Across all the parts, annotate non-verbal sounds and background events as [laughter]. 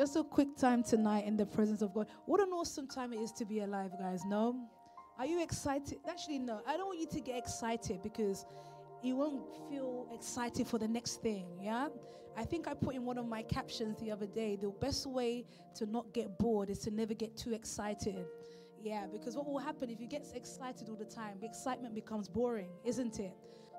Just a quick time tonight in the presence of God. What an awesome time it is to be alive, guys. No? Are you excited? Actually, no. I don't want you to get excited because you won't feel excited for the next thing. Yeah? I think I put in one of my captions the other day the best way to not get bored is to never get too excited. Yeah, because what will happen if you get excited all the time? The excitement becomes boring, isn't it?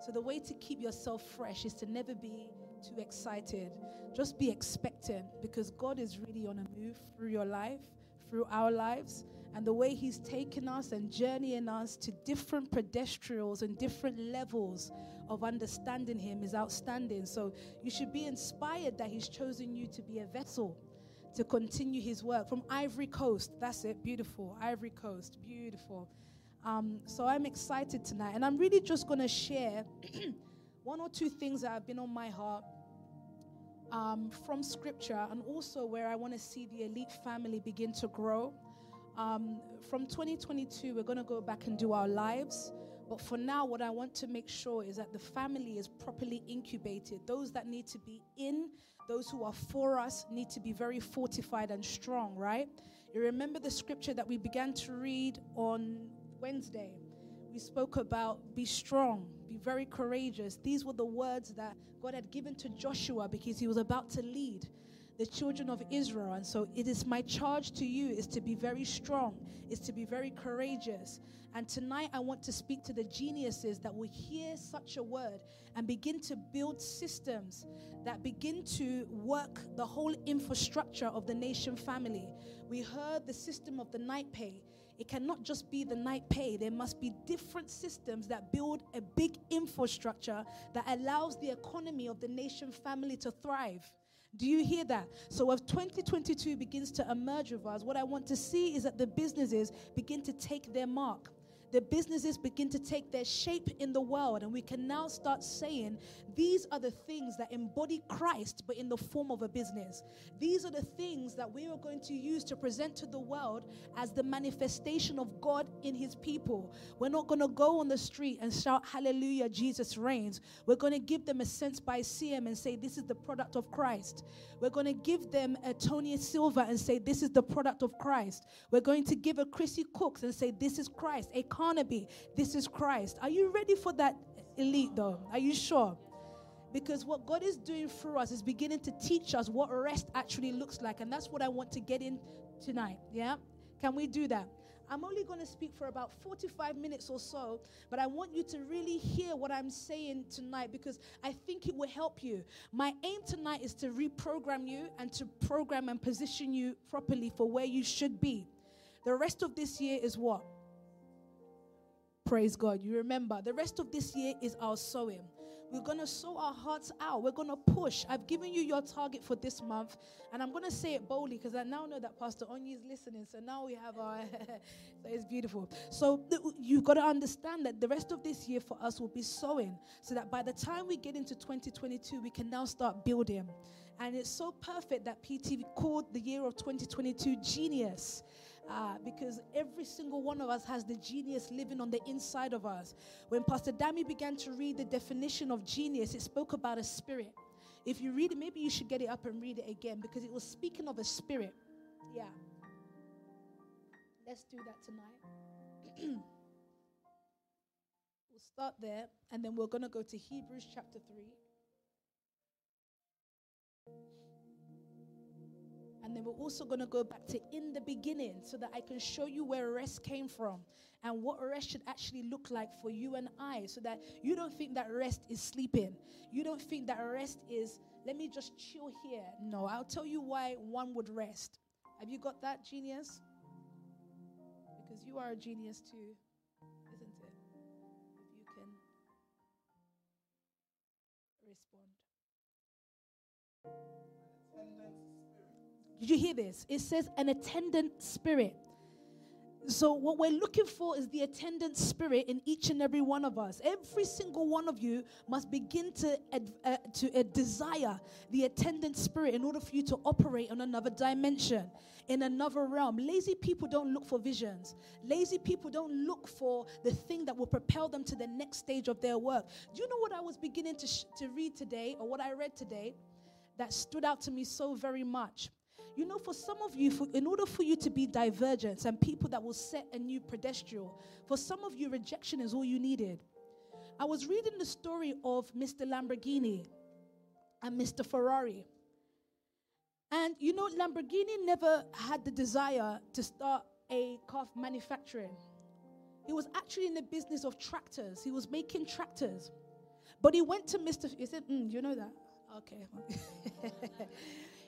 So the way to keep yourself fresh is to never be too excited. Just be expectant because God is really on a move through your life, through our lives. And the way He's taken us and journeying us to different pedestrians and different levels of understanding Him is outstanding. So you should be inspired that He's chosen you to be a vessel to continue His work from Ivory Coast. That's it, beautiful. Ivory Coast, beautiful. Um, so I'm excited tonight, and I'm really just going to share [clears throat] one or two things that have been on my heart um, from scripture and also where I want to see the elite family begin to grow. Um, from 2022, we're going to go back and do our lives. But for now, what I want to make sure is that the family is properly incubated. Those that need to be in, those who are for us, need to be very fortified and strong, right? You remember the scripture that we began to read on Wednesday? We spoke about be strong, be very courageous. These were the words that God had given to Joshua because he was about to lead the children of Israel. And so it is my charge to you is to be very strong, is to be very courageous. And tonight I want to speak to the geniuses that will hear such a word and begin to build systems that begin to work the whole infrastructure of the nation family. We heard the system of the night pay. It cannot just be the night pay. There must be different systems that build a big infrastructure that allows the economy of the nation family to thrive. Do you hear that? So, as 2022 begins to emerge with us, what I want to see is that the businesses begin to take their mark the businesses begin to take their shape in the world, and we can now start saying, These are the things that embody Christ, but in the form of a business. These are the things that we are going to use to present to the world as the manifestation of God in His people. We're not going to go on the street and shout, Hallelujah, Jesus reigns. We're going to give them a sense by CM and say, This is the product of Christ. We're going to give them a Tony Silva and say, This is the product of Christ. We're going to give a Chrissy Cooks and say, This is Christ. A Carnaby, this is Christ. Are you ready for that elite though? Are you sure? Because what God is doing through us is beginning to teach us what rest actually looks like. And that's what I want to get in tonight. Yeah? Can we do that? I'm only going to speak for about 45 minutes or so, but I want you to really hear what I'm saying tonight because I think it will help you. My aim tonight is to reprogram you and to program and position you properly for where you should be. The rest of this year is what? Praise God. You remember, the rest of this year is our sowing. We're going to sow our hearts out. We're going to push. I've given you your target for this month, and I'm going to say it boldly because I now know that Pastor Onyi is listening. So now we have our. [laughs] so it's beautiful. So you've got to understand that the rest of this year for us will be sowing, so that by the time we get into 2022, we can now start building. And it's so perfect that PTV called the year of 2022 genius uh, because every single one of us has the genius living on the inside of us. When Pastor Dami began to read the definition of genius, it spoke about a spirit. If you read it, maybe you should get it up and read it again because it was speaking of a spirit. Yeah. Let's do that tonight. [clears throat] we'll start there and then we're going to go to Hebrews chapter 3. And then we're also going to go back to in the beginning so that I can show you where rest came from and what rest should actually look like for you and I so that you don't think that rest is sleeping. You don't think that rest is, let me just chill here. No, I'll tell you why one would rest. Have you got that, genius? Because you are a genius too, Did you hear this? It says an attendant spirit. So, what we're looking for is the attendant spirit in each and every one of us. Every single one of you must begin to, uh, to uh, desire the attendant spirit in order for you to operate on another dimension, in another realm. Lazy people don't look for visions, lazy people don't look for the thing that will propel them to the next stage of their work. Do you know what I was beginning to, sh- to read today, or what I read today, that stood out to me so very much? You know, for some of you, for, in order for you to be divergent and people that will set a new pedestal, for some of you, rejection is all you needed. I was reading the story of Mr. Lamborghini and Mr. Ferrari. And you know, Lamborghini never had the desire to start a car manufacturing. He was actually in the business of tractors. He was making tractors. But he went to Mr. He said, mm, you know that? Okay. [laughs]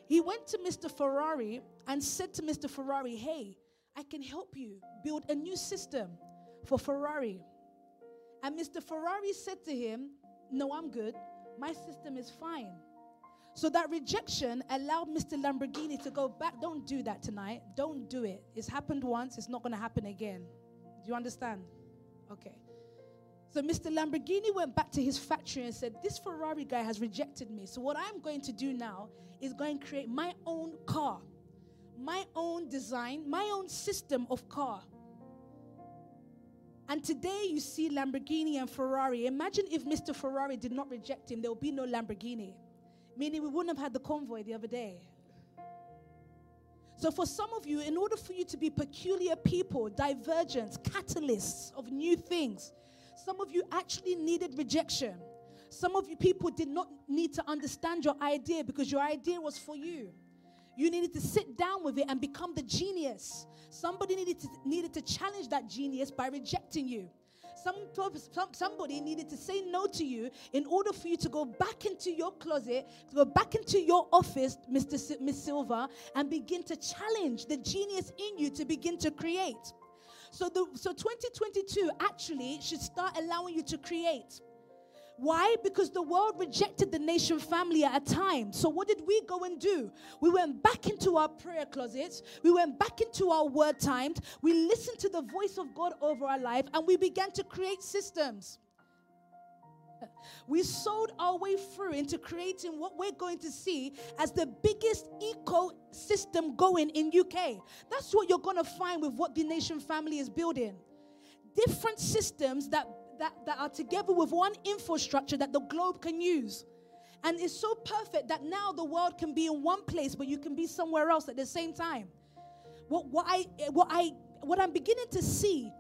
he went to Mr. Ferrari and said to Mr. Ferrari, hey, I can help you build a new system for Ferrari. And Mr. Ferrari said to him, no, I'm good. My system is fine. So that rejection allowed Mr. Lamborghini to go back. Don't do that tonight. Don't do it. It's happened once, it's not going to happen again. Do you understand? Okay. So Mr. Lamborghini went back to his factory and said, This Ferrari guy has rejected me. So what I'm going to do now is going and create my own car, my own design, my own system of car. And today you see Lamborghini and Ferrari. Imagine if Mr. Ferrari did not reject him, there would be no Lamborghini. Meaning we wouldn't have had the convoy the other day. So, for some of you, in order for you to be peculiar people, divergents, catalysts of new things, some of you actually needed rejection. Some of you people did not need to understand your idea because your idea was for you. You needed to sit down with it and become the genius. Somebody needed to, needed to challenge that genius by rejecting you. Some, some, somebody needed to say no to you in order for you to go back into your closet, to go back into your office, Mr. S- Miss Silva, and begin to challenge the genius in you to begin to create. So, the, so 2022 actually should start allowing you to create. Why? Because the world rejected the nation family at a time. So, what did we go and do? We went back into our prayer closets, we went back into our word times, we listened to the voice of God over our life, and we began to create systems. We sold our way through into creating what we're going to see as the biggest ecosystem going in UK. That's what you're going to find with what the nation family is building. Different systems that that, that are together with one infrastructure that the globe can use. And it's so perfect that now the world can be in one place, but you can be somewhere else at the same time. What, what, I, what, I, what I'm beginning to see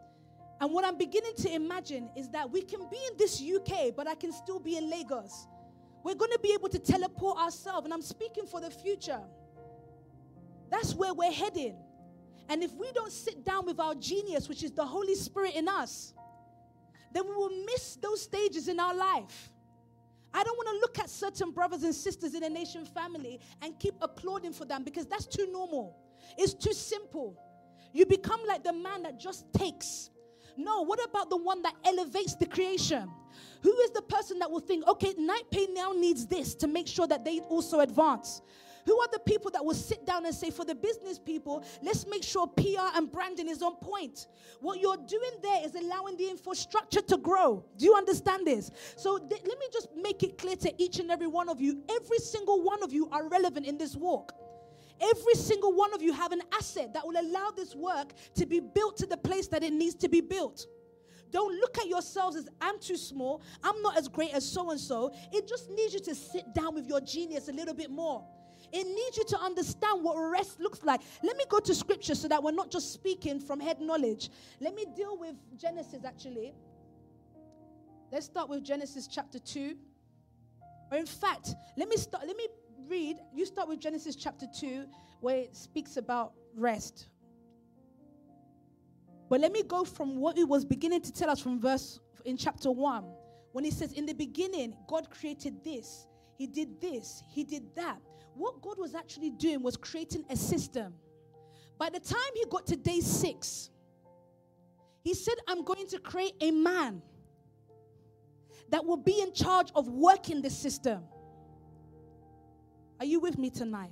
and what I'm beginning to imagine is that we can be in this UK, but I can still be in Lagos. We're going to be able to teleport ourselves, and I'm speaking for the future. That's where we're heading. And if we don't sit down with our genius, which is the Holy Spirit in us, then we will miss those stages in our life. I don't want to look at certain brothers and sisters in a nation family and keep applauding for them because that's too normal. It's too simple. You become like the man that just takes. No, what about the one that elevates the creation? Who is the person that will think, okay, Night Pay now needs this to make sure that they also advance? Who are the people that will sit down and say, for the business people, let's make sure PR and branding is on point? What you're doing there is allowing the infrastructure to grow. Do you understand this? So th- let me just make it clear to each and every one of you every single one of you are relevant in this walk. Every single one of you have an asset that will allow this work to be built to the place that it needs to be built. Don't look at yourselves as I'm too small, I'm not as great as so and so. It just needs you to sit down with your genius a little bit more. It needs you to understand what rest looks like. Let me go to scripture so that we're not just speaking from head knowledge. Let me deal with Genesis actually. Let's start with Genesis chapter 2. Or in fact, let me start let me read. You start with Genesis chapter 2 where it speaks about rest. But let me go from what it was beginning to tell us from verse in chapter 1 when he says in the beginning God created this, he did this, he did that what God was actually doing was creating a system. By the time he got to day six, he said, I'm going to create a man that will be in charge of working the system. Are you with me tonight?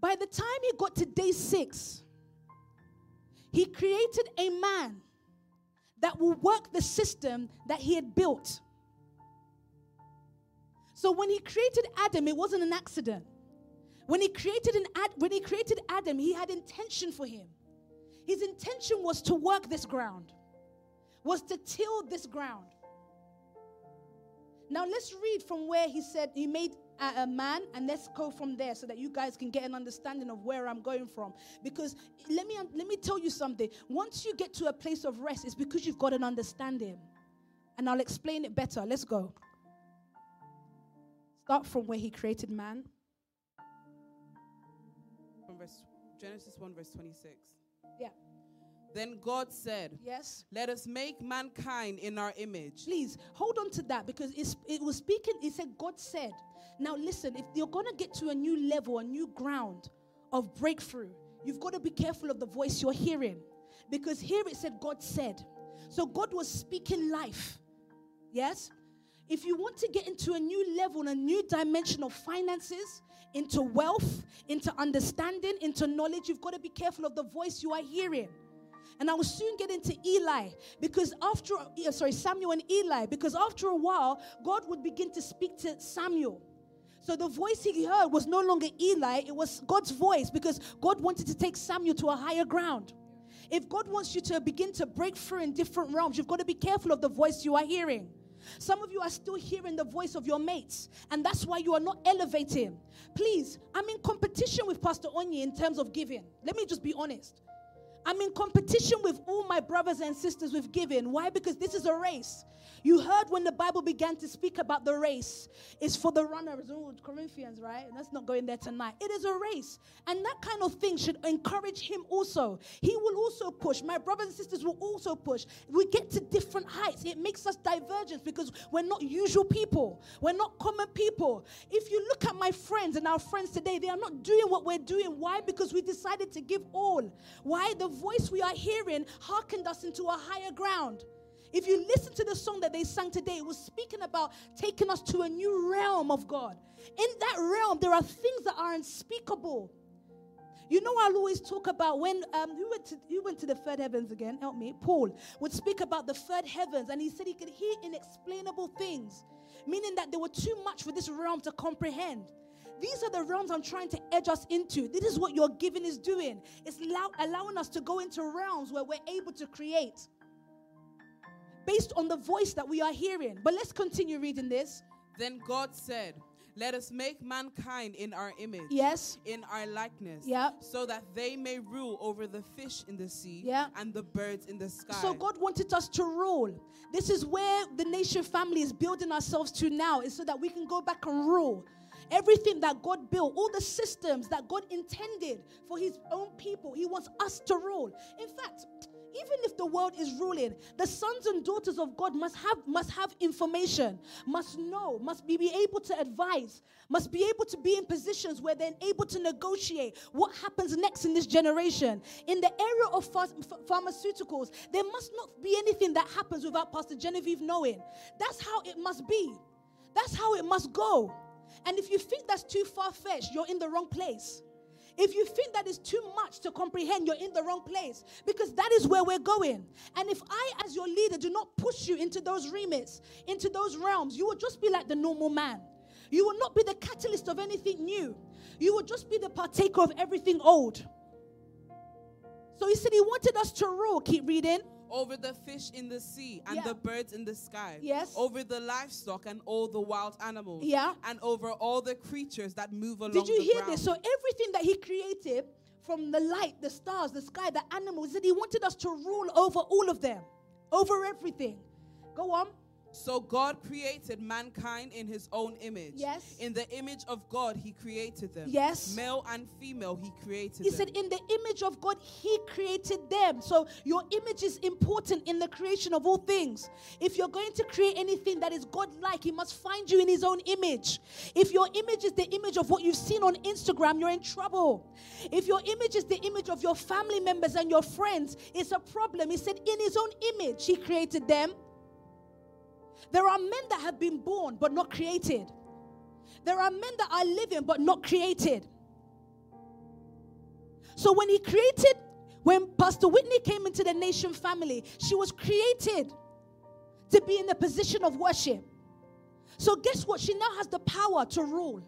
By the time he got to day six, he created a man that will work the system that he had built. So when he created Adam, it wasn't an accident. When he created an Ad, when he created Adam, he had intention for him. His intention was to work this ground, was to till this ground. Now let's read from where he said he made a, a man and let's go from there so that you guys can get an understanding of where I'm going from. Because let me let me tell you something. Once you get to a place of rest, it's because you've got an understanding. And I'll explain it better. Let's go. Start from where he created man. From verse Genesis 1, verse 26. Yeah. Then God said, Yes. Let us make mankind in our image. Please hold on to that because it's, it was speaking, it said, God said. Now, listen, if you're going to get to a new level, a new ground of breakthrough, you've got to be careful of the voice you're hearing. Because here it said, God said. So God was speaking life. Yes? If you want to get into a new level, a new dimension of finances, into wealth, into understanding, into knowledge, you've got to be careful of the voice you are hearing. And I will soon get into Eli because after, sorry, Samuel and Eli, because after a while, God would begin to speak to Samuel. So the voice he heard was no longer Eli, it was God's voice because God wanted to take Samuel to a higher ground. If God wants you to begin to break through in different realms, you've got to be careful of the voice you are hearing. Some of you are still hearing the voice of your mates, and that's why you are not elevating. Please, I'm in competition with Pastor Onyi in terms of giving. Let me just be honest. I'm in competition with all my brothers and sisters with giving. Why? Because this is a race. You heard when the Bible began to speak about the race. It's for the runners. Corinthians, right? Let's not go in there tonight. It is a race. And that kind of thing should encourage him also. He will also push. My brothers and sisters will also push. We get to different heights. It makes us divergent because we're not usual people. We're not common people. If you look at my friends and our friends today, they are not doing what we're doing. Why? Because we decided to give all. Why? The voice we are hearing hearkened us into a higher ground. If you listen to the song that they sang today, it was speaking about taking us to a new realm of God. In that realm, there are things that are unspeakable. You know, I'll always talk about when um, you went to you went to the third heavens again. Help me. Paul would speak about the third heavens, and he said he could hear inexplainable things, meaning that they were too much for this realm to comprehend. These are the realms I'm trying to edge us into. This is what your giving is doing. It's allow, allowing us to go into realms where we're able to create based on the voice that we are hearing. But let's continue reading this. Then God said, Let us make mankind in our image. Yes. In our likeness. Yeah. So that they may rule over the fish in the sea yeah. and the birds in the sky. So God wanted us to rule. This is where the nation family is building ourselves to now, is so that we can go back and rule. Everything that God built, all the systems that God intended for His own people, He wants us to rule. In fact, even if the world is ruling, the sons and daughters of God must have must have information, must know, must be, be able to advise, must be able to be in positions where they're able to negotiate what happens next in this generation. In the area of pharmaceuticals, there must not be anything that happens without Pastor Genevieve knowing. That's how it must be. That's how it must go. And if you think that's too far fetched, you're in the wrong place. If you think that is too much to comprehend, you're in the wrong place because that is where we're going. And if I, as your leader, do not push you into those remits, into those realms, you will just be like the normal man. You will not be the catalyst of anything new. You will just be the partaker of everything old. So he said he wanted us to rule. Keep reading over the fish in the sea and yeah. the birds in the sky. Yes. Over the livestock and all the wild animals. Yeah. And over all the creatures that move along Did you hear ground. this? So everything that he created from the light, the stars, the sky, the animals, that he wanted us to rule over all of them, over everything. Go on. So God created mankind in his own image. Yes. In the image of God, he created them. Yes. Male and female, he created them. he them. said, In the image of God, he created them. So your image is important in the creation of all things. If you're going to create anything that is God like, he must find you in his own image. If your image is the image of what you've seen on Instagram, you're in trouble. If your image is the image of your family members and your friends, it's a problem. He said, In his own image, he created them. There are men that have been born but not created. There are men that are living but not created. So when he created, when Pastor Whitney came into the nation family, she was created to be in a position of worship. So guess what? She now has the power to rule.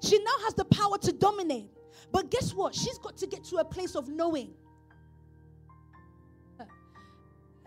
She now has the power to dominate. But guess what? She's got to get to a place of knowing.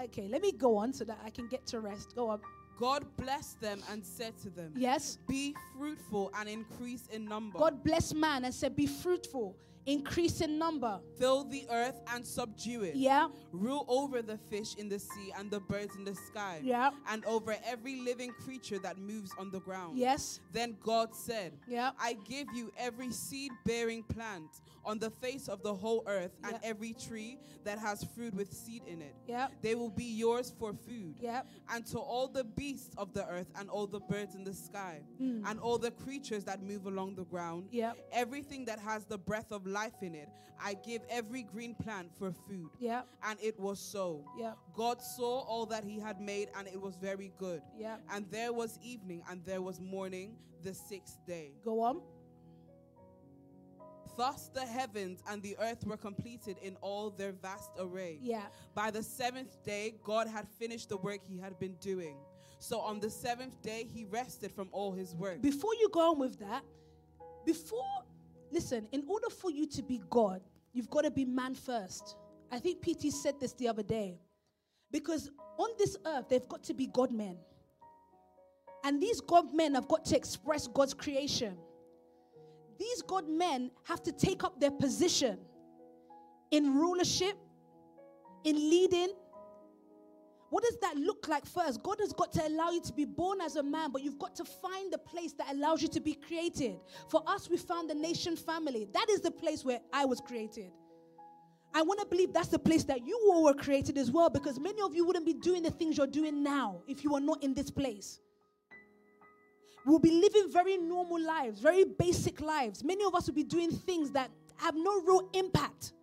Okay, let me go on so that I can get to rest. Go on. God blessed them and said to them, Yes. Be fruitful and increase in number. God blessed man and said, Be fruitful, increase in number. Fill the earth and subdue it. Yeah. Rule over the fish in the sea and the birds in the sky. Yeah. And over every living creature that moves on the ground. Yes. Then God said, Yeah. I give you every seed bearing plant on the face of the whole earth and every tree that has fruit with seed in it. Yeah. They will be yours for food. Yeah. And to all the beasts of the earth and all the birds in the sky Mm. and all the creatures that move along the ground, Yeah. everything that has the breath of life in it, I give every green plant for food. Yeah. And it was so. Yeah. God saw all that he had made, and it was very good. Yeah. And there was evening, and there was morning, the sixth day. Go on. Thus the heavens and the earth were completed in all their vast array. Yeah. By the seventh day, God had finished the work he had been doing. So on the seventh day, he rested from all his work. Before you go on with that, before, listen, in order for you to be God, you've got to be man first. I think PT said this the other day. Because on this earth, they've got to be God men. And these God men have got to express God's creation. These God men have to take up their position in rulership, in leading. What does that look like first? God has got to allow you to be born as a man, but you've got to find the place that allows you to be created. For us, we found the nation family. That is the place where I was created. I want to believe that's the place that you all were created as well, because many of you wouldn't be doing the things you're doing now if you were not in this place. We'll be living very normal lives, very basic lives. Many of us will be doing things that have no real impact.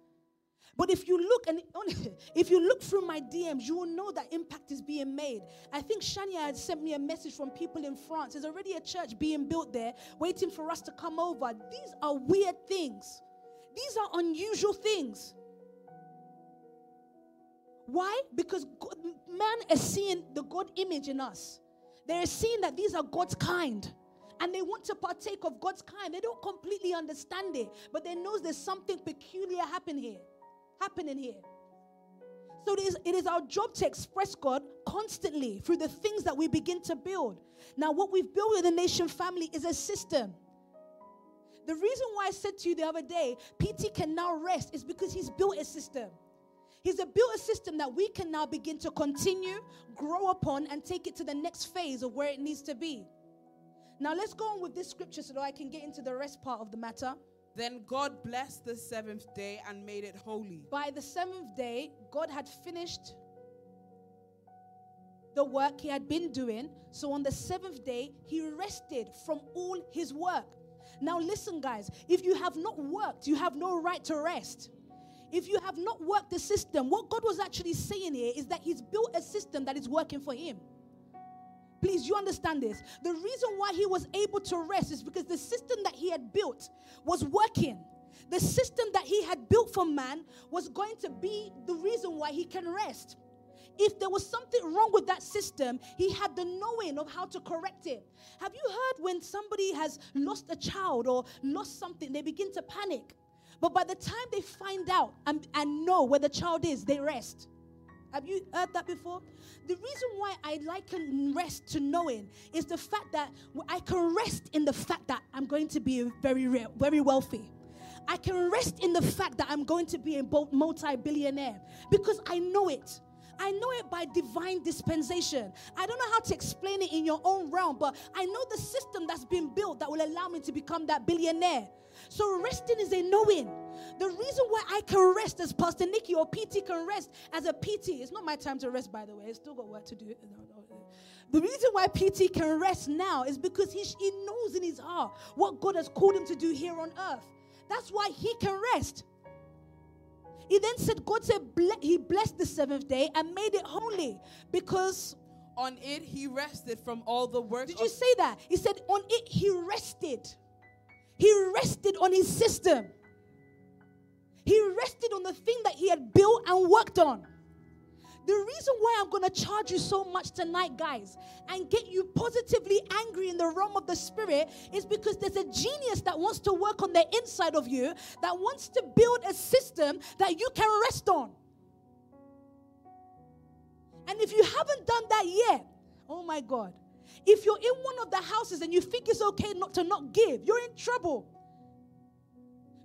But if you look and [laughs] if you look through my DMs, you will know that impact is being made. I think Shania had sent me a message from people in France. There's already a church being built there, waiting for us to come over. These are weird things. These are unusual things. Why? Because God, man is seeing the God image in us. They're seeing that these are God's kind. And they want to partake of God's kind. They don't completely understand it, but they know there's something peculiar happen here, happening here. So it is, it is our job to express God constantly through the things that we begin to build. Now, what we've built with the nation family is a system. The reason why I said to you the other day, PT can now rest is because he's built a system. He's a built a system that we can now begin to continue, grow upon, and take it to the next phase of where it needs to be. Now let's go on with this scripture so that I can get into the rest part of the matter. Then God blessed the seventh day and made it holy. By the seventh day, God had finished the work he had been doing. So on the seventh day, he rested from all his work. Now, listen, guys, if you have not worked, you have no right to rest. If you have not worked the system, what God was actually saying here is that he's built a system that is working for him. Please, you understand this. The reason why he was able to rest is because the system that he had built was working. The system that he had built for man was going to be the reason why he can rest. If there was something wrong with that system, he had the knowing of how to correct it. Have you heard when somebody has lost a child or lost something, they begin to panic? But by the time they find out and, and know where the child is, they rest. Have you heard that before? The reason why I liken rest to knowing is the fact that I can rest in the fact that I'm going to be very, very wealthy. I can rest in the fact that I'm going to be a multi billionaire because I know it. I know it by divine dispensation. I don't know how to explain it in your own realm, but I know the system that's been built that will allow me to become that billionaire. So resting is a knowing. The reason why I can rest as Pastor Nikki or PT can rest as a PT, it's not my time to rest, by the way. I still got work to do. The reason why PT can rest now is because he, he knows in his heart what God has called him to do here on earth. That's why he can rest. He then said, God said, He blessed the seventh day and made it holy because. On it he rested from all the work. Did you say that? He said, On it he rested. He rested on his system. He rested on the thing that he had built and worked on. The reason why I'm going to charge you so much tonight, guys, and get you positively angry in the realm of the spirit is because there's a genius that wants to work on the inside of you that wants to build a system that you can rest on. And if you haven't done that yet, oh my God. If you're in one of the houses and you think it's okay not to not give, you're in trouble.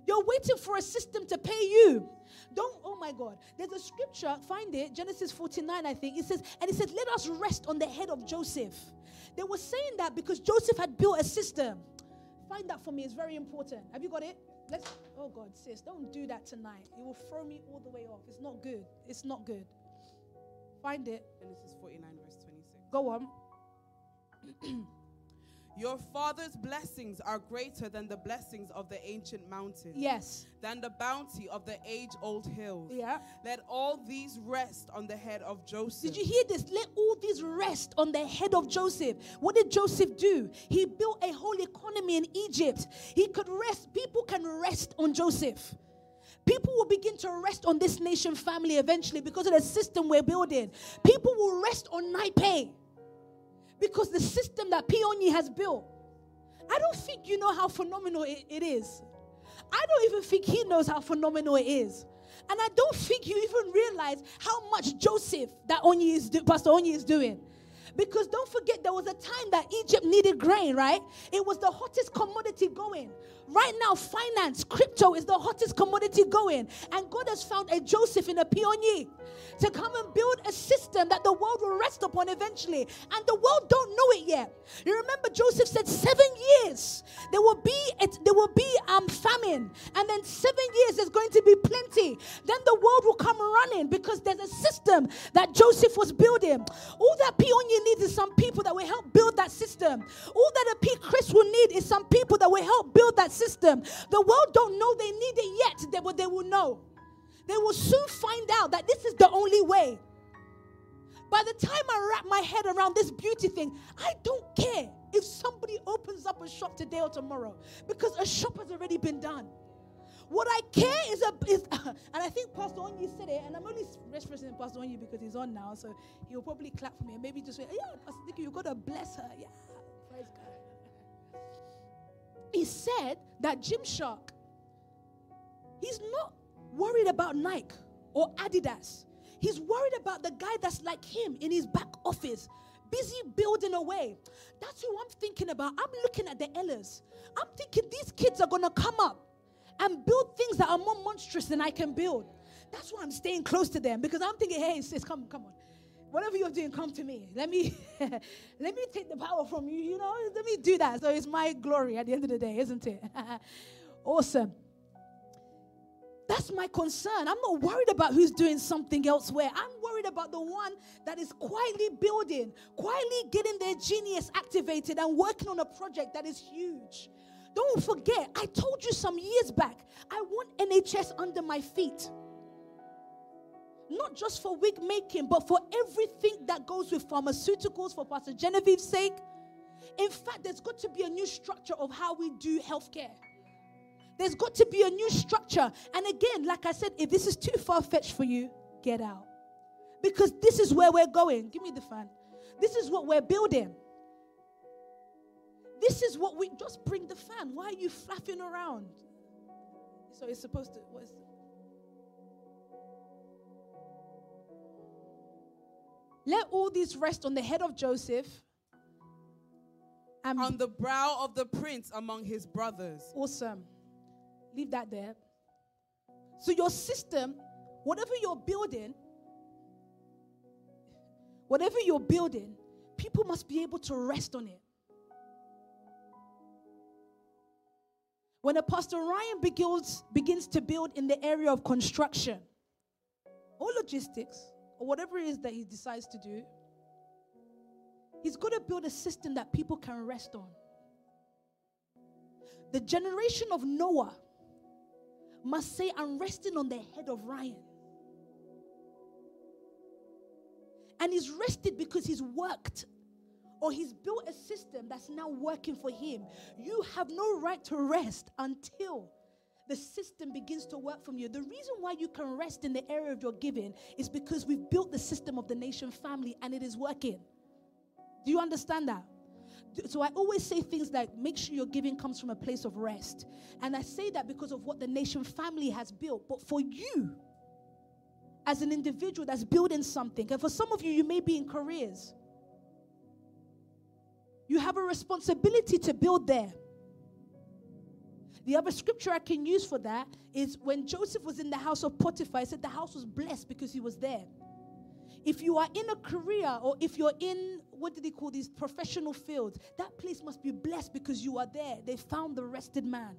You're waiting for a system to pay you. Don't, oh my God. There's a scripture, find it, Genesis 49, I think. It says, and it says, let us rest on the head of Joseph. They were saying that because Joseph had built a system. Find that for me, it's very important. Have you got it? Let's, oh God, sis, don't do that tonight. It will throw me all the way off. It's not good. It's not good. Find it. Genesis 49, verse 26. Go on. [clears throat] Your father's blessings are greater than the blessings of the ancient mountains. Yes. Than the bounty of the age old hills. Yeah. Let all these rest on the head of Joseph. Did you hear this? Let all these rest on the head of Joseph. What did Joseph do? He built a whole economy in Egypt. He could rest, people can rest on Joseph. People will begin to rest on this nation family eventually because of the system we're building. People will rest on night pay because the system that Peonyi has built, I don't think you know how phenomenal it, it is. I don't even think he knows how phenomenal it is. And I don't think you even realize how much Joseph that Onyi is do, Pastor Onyi is doing. Because don't forget, there was a time that Egypt needed grain, right? It was the hottest commodity going. Right now, finance, crypto is the hottest commodity going. And God has found a Joseph in a Peonyi to come and build a system that the world will rest upon eventually. And the world don't know it yet. You remember Joseph said seven years there will be there will be um famine, and then seven years there's going to be plenty. Then the world will come running because there's a system that Joseph was building. All that Peonyi needs is some people that will help build that system. All that a P Chris will need is some people that will help build that system. The world don't know they need it yet, but they will know. They will soon find out that this is the only way. By the time I wrap my head around this beauty thing, I don't care if somebody opens up a shop today or tomorrow because a shop has already been done. What I care is, a, is [laughs] and I think Pastor Onyi said it, and I'm only referencing Pastor Onyi because he's on now, so he'll probably clap for me and maybe just say, Yeah, Pastor Dicky, you've got to bless her. Yeah, praise God. He said that Gymshark, he's not worried about Nike or Adidas. He's worried about the guy that's like him in his back office, busy building away. That's who I'm thinking about. I'm looking at the Ellers. I'm thinking these kids are going to come up and build things that are more monstrous than I can build. That's why I'm staying close to them because I'm thinking, hey, sis, come, come on. Whatever you're doing, come to me. Let me [laughs] let me take the power from you, you know. Let me do that. So it's my glory at the end of the day, isn't it? [laughs] awesome. That's my concern. I'm not worried about who's doing something elsewhere. I'm worried about the one that is quietly building, quietly getting their genius activated and working on a project that is huge. Don't forget, I told you some years back, I want NHS under my feet. Not just for wig making, but for everything that goes with pharmaceuticals, for Pastor Genevieve's sake. In fact, there's got to be a new structure of how we do healthcare. There's got to be a new structure. And again, like I said, if this is too far fetched for you, get out. Because this is where we're going. Give me the fan. This is what we're building. This is what we just bring the fan. Why are you flapping around? So it's supposed to. What is Let all these rest on the head of Joseph. And on the brow of the prince among his brothers. Awesome. Leave that there. So, your system, whatever you're building, whatever you're building, people must be able to rest on it. When a Pastor Ryan begins, begins to build in the area of construction or logistics or whatever it is that he decides to do, he's got to build a system that people can rest on. The generation of Noah must say, I'm resting on the head of Ryan. And he's rested because he's worked or he's built a system that's now working for him. You have no right to rest until the system begins to work from you. The reason why you can rest in the area of your giving is because we've built the system of the nation family and it is working. Do you understand that? So I always say things like make sure your giving comes from a place of rest. And I say that because of what the nation family has built. But for you, as an individual that's building something, and for some of you, you may be in careers. You have a responsibility to build there. The other scripture I can use for that is when Joseph was in the house of Potiphar, he said the house was blessed because he was there. If you are in a career or if you're in, what did he call these professional fields, that place must be blessed because you are there. They found the rested man.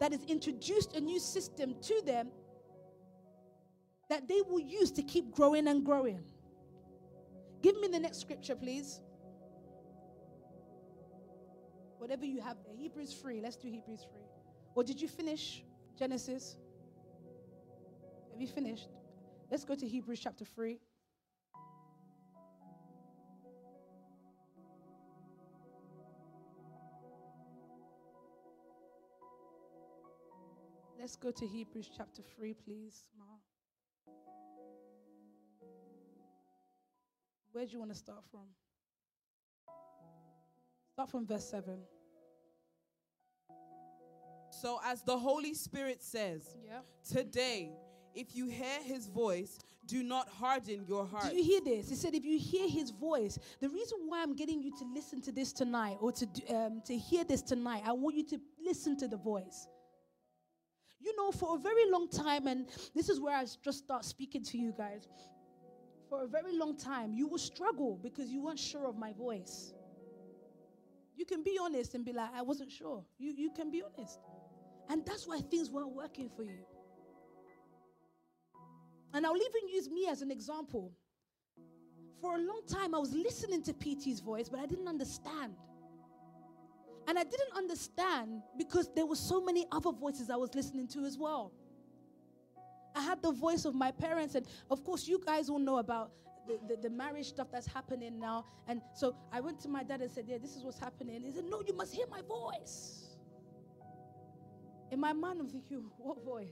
That has introduced a new system to them that they will use to keep growing and growing. Give me the next scripture, please. Whatever you have there. Hebrews 3. Let's do Hebrews 3. Or did you finish Genesis? Have you finished? Let's go to Hebrews chapter 3. Let's go to Hebrews chapter 3, please. Ma. Where do you want to start from? Start from verse 7. So, as the Holy Spirit says, Yeah. today, if you hear his voice, do not harden your heart. Do you hear this? He said, if you hear his voice, the reason why I'm getting you to listen to this tonight or to, um, to hear this tonight, I want you to listen to the voice. You know, for a very long time, and this is where I just start speaking to you guys. For a very long time, you will struggle because you weren't sure of my voice. You can be honest and be like, I wasn't sure. You, you can be honest. And that's why things weren't working for you. And I'll even use me as an example. For a long time, I was listening to PT's voice, but I didn't understand. And I didn't understand because there were so many other voices I was listening to as well. I had the voice of my parents, and of course, you guys all know about the, the, the marriage stuff that's happening now. And so I went to my dad and said, Yeah, this is what's happening. He said, No, you must hear my voice. In my mind, I'm thinking, [laughs] What voice?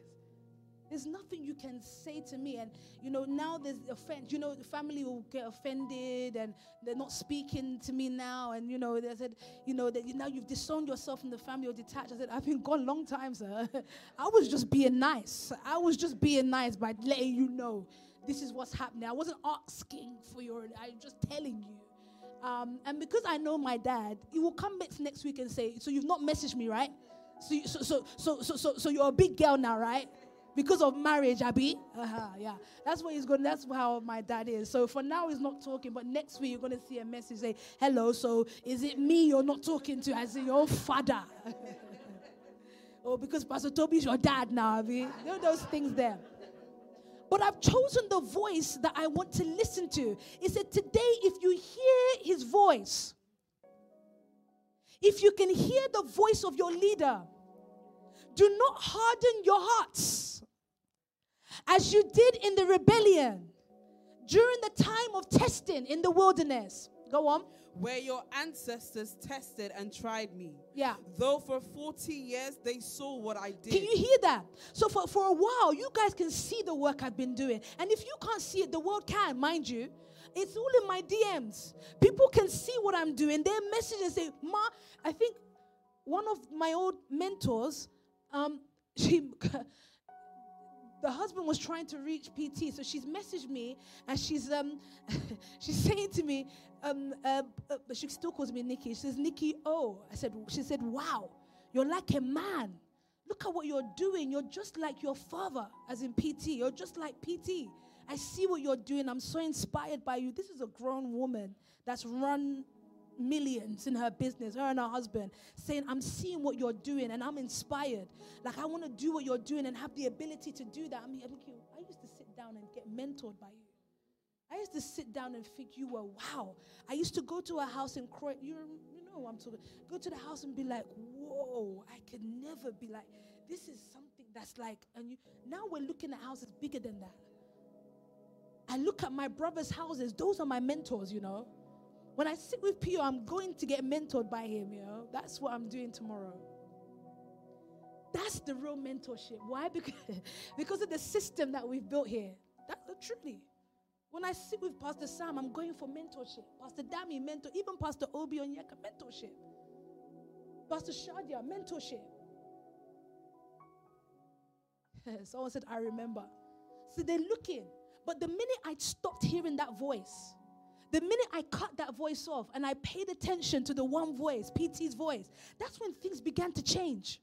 There's nothing you can say to me. And, you know, now there's offense. You know, the family will get offended and they're not speaking to me now. And, you know, they said, you know, that now you've disowned yourself from the family or detached. I said, I've been gone a long time, sir. [laughs] I was just being nice. I was just being nice by letting you know this is what's happening. I wasn't asking for your, I'm just telling you. Um, and because I know my dad, he will come back next week and say, So you've not messaged me, right? So, you, so, so, so, so, so, so you're a big girl now, right? Because of marriage, Abby. Uh-huh, yeah. That's what he's going That's how my dad is. So for now, he's not talking, but next week, you're going to see a message say, Hello, so is it me you're not talking to? As your father. [laughs] oh, because Pastor Toby's your dad now, Abby. You know those things there. But I've chosen the voice that I want to listen to. He said, Today, if you hear his voice, if you can hear the voice of your leader, do not harden your hearts as you did in the rebellion during the time of testing in the wilderness. Go on. Where your ancestors tested and tried me. Yeah. Though for 40 years they saw what I did. Can you hear that? So for, for a while, you guys can see the work I've been doing. And if you can't see it, the world can, mind you. It's all in my DMs. People can see what I'm doing. They message and say, Ma, I think one of my old mentors, um, [laughs] she the husband was trying to reach PT, so she's messaged me and she's um [laughs] she's saying to me, um, uh, uh, she still calls me Nikki. She says, Nikki, oh, I said, she said, wow, you're like a man. Look at what you're doing. You're just like your father, as in PT. You're just like PT. I see what you're doing. I'm so inspired by you. This is a grown woman that's run millions in her business, her and her husband, saying, I'm seeing what you're doing and I'm inspired. Like, I want to do what you're doing and have the ability to do that. I mean, I used to sit down and get mentored by you. I used to sit down and think you were wow. I used to go to a house in. You, you know I'm talking. Go to the house and be like, whoa, I could never be like. This is something that's like, and you. Now we're looking at houses bigger than that. I look at my brother's houses. Those are my mentors, you know. When I sit with Pio, I'm going to get mentored by him, you know. That's what I'm doing tomorrow. That's the real mentorship. Why? [laughs] Because, because of the system that we've built here. That, truly. When I sit with Pastor Sam, I'm going for mentorship. Pastor Dami, mentor. Even Pastor Obi Onyeka, mentorship. Pastor Shadia, mentorship. [laughs] Someone said, I remember. So they're looking. But the minute I stopped hearing that voice, The minute I cut that voice off and I paid attention to the one voice, PT's voice, that's when things began to change.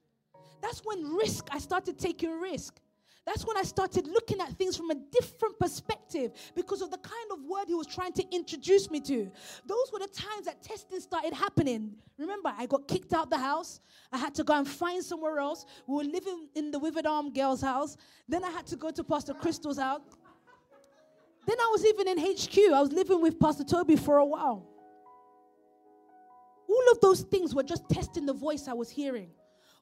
That's when risk, I started taking risk. That's when I started looking at things from a different perspective because of the kind of word he was trying to introduce me to. Those were the times that testing started happening. Remember, I got kicked out the house. I had to go and find somewhere else. We were living in the Withered Arm girl's house. Then I had to go to Pastor Crystal's house. Then I was even in HQ. I was living with Pastor Tobi for a while. All of those things were just testing the voice I was hearing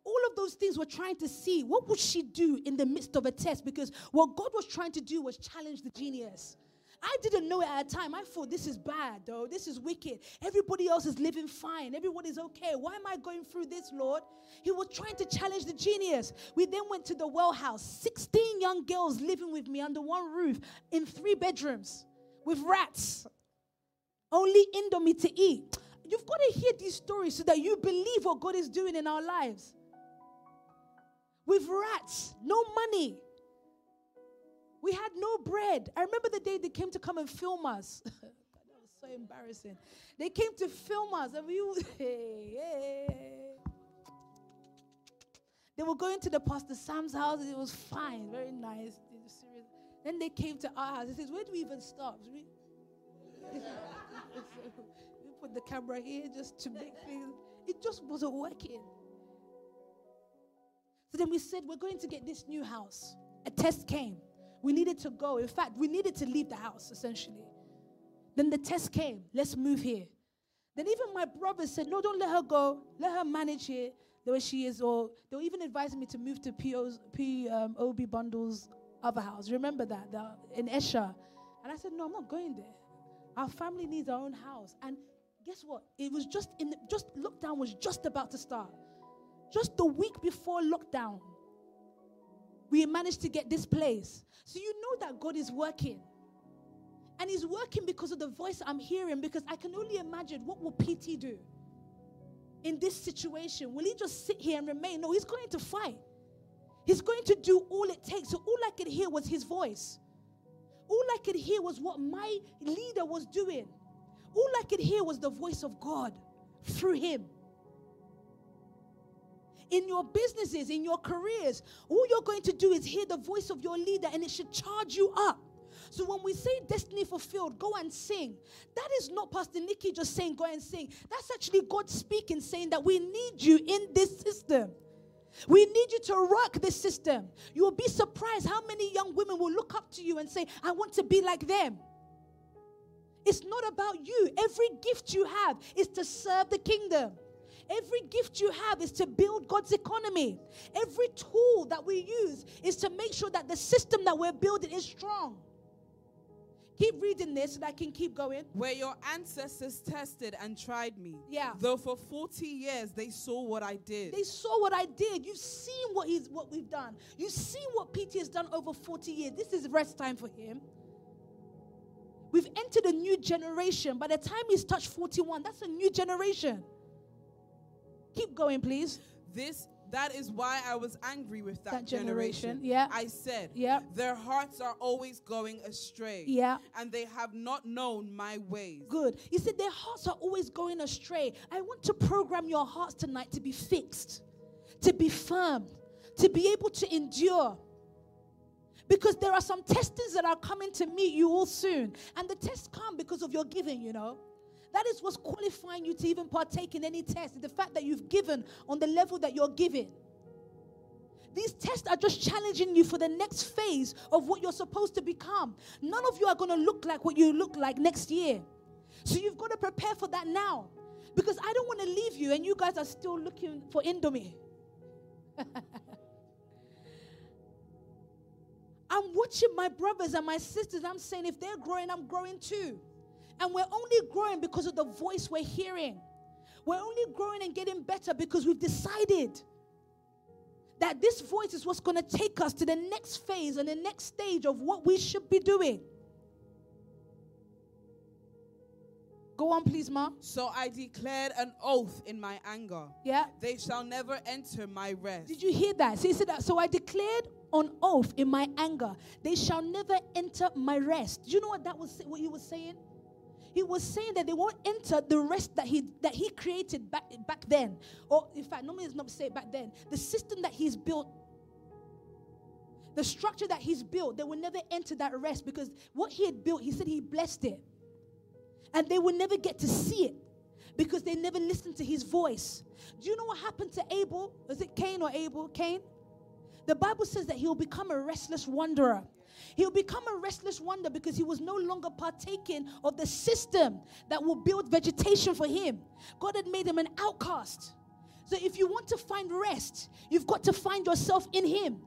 all of those things were trying to see what would she do in the midst of a test because what god was trying to do was challenge the genius I didn't know it at a time. I thought this is bad, though. This is wicked. Everybody else is living fine. Everybody's okay. Why am I going through this, Lord? He was trying to challenge the genius. We then went to the well house. 16 young girls living with me under one roof in three bedrooms with rats. Only Indomie to eat. You've got to hear these stories so that you believe what God is doing in our lives with rats, no money. We had no bread. I remember the day they came to come and film us. [laughs] that was so embarrassing. They came to film us, and we, [laughs] hey, hey. They were going to the Pastor Sam's house, it was fine, very nice. Then they came to our house. He says, Where do we even stop? We, [laughs] we put the camera here just to make things. It just wasn't working. So then we said, We're going to get this new house. A test came. We needed to go. In fact, we needed to leave the house, essentially. Then the test came. Let's move here. Then even my brother said, No, don't let her go. Let her manage here the way she is. Or they were even advising me to move to PO's, P, um, OB Bundle's other house. Remember that, the, in Esher. And I said, No, I'm not going there. Our family needs our own house. And guess what? It was just in the, just lockdown was just about to start just the week before lockdown, we managed to get this place. So you know that God is working. And he's working because of the voice I'm hearing because I can only imagine what will PT do in this situation? Will he just sit here and remain? No, he's going to fight. He's going to do all it takes. So all I could hear was his voice. All I could hear was what my leader was doing. All I could hear was the voice of God through him in your businesses, in your careers, all you're going to do is hear the voice of your leader and it should charge you up. So when we say destiny fulfilled, go and sing. That is not Pastor Nikki just saying go and sing. That's actually God speaking, saying that we need you in this system. We need you to rock this system. You will be surprised how many young women will look up to you and say, I want to be like them. It's not about you. Every gift you have is to serve the kingdom. Every gift you have is to build God's economy. Every tool that we use is to make sure that the system that we're building is strong. Keep reading this so that I can keep going. Where your ancestors tested and tried me. Yeah. Though for 40 years they saw what I did. They saw what I did. You've seen what he's what we've done. You've seen what PT has done over 40 years. This is rest time for him. We've entered a new generation. By the time he's touched 41, that's a new generation. Keep going, please. This that is why I was angry with that, That generation, generation. yeah. I said, Yeah. their hearts are always going astray. Yeah. And they have not known my ways. Good. He said their hearts are always going astray. I want to program your hearts tonight to be fixed, to be firm, to be able to endure. Because there are some testings that are coming to meet you all soon. And the tests come because of your giving, you know. That is what's qualifying you to even partake in any test. The fact that you've given on the level that you're giving. These tests are just challenging you for the next phase of what you're supposed to become. None of you are going to look like what you look like next year. So you've got to prepare for that now. Because I don't want to leave you and you guys are still looking for Indomie. [laughs] I'm watching my brothers and my sisters. I'm saying if they're growing, I'm growing too. And we're only growing because of the voice we're hearing. We're only growing and getting better because we've decided that this voice is what's going to take us to the next phase and the next stage of what we should be doing. Go on, please, Ma. So I declared an oath in my anger. Yeah. They shall never enter my rest. Did you hear that? So he said that. So I declared on oath in my anger, they shall never enter my rest. Do you know what that was? What he was saying? He was saying that they won't enter the rest that he that he created back back then. Or in fact, normally it's not say back then. The system that he's built the structure that he's built, they will never enter that rest because what he had built, he said he blessed it. And they will never get to see it because they never listened to his voice. Do you know what happened to Abel? Was it Cain or Abel? Cain? The Bible says that he'll become a restless wanderer. He'll become a restless wonder because he was no longer partaking of the system that will build vegetation for him. God had made him an outcast. So if you want to find rest, you've got to find yourself in him.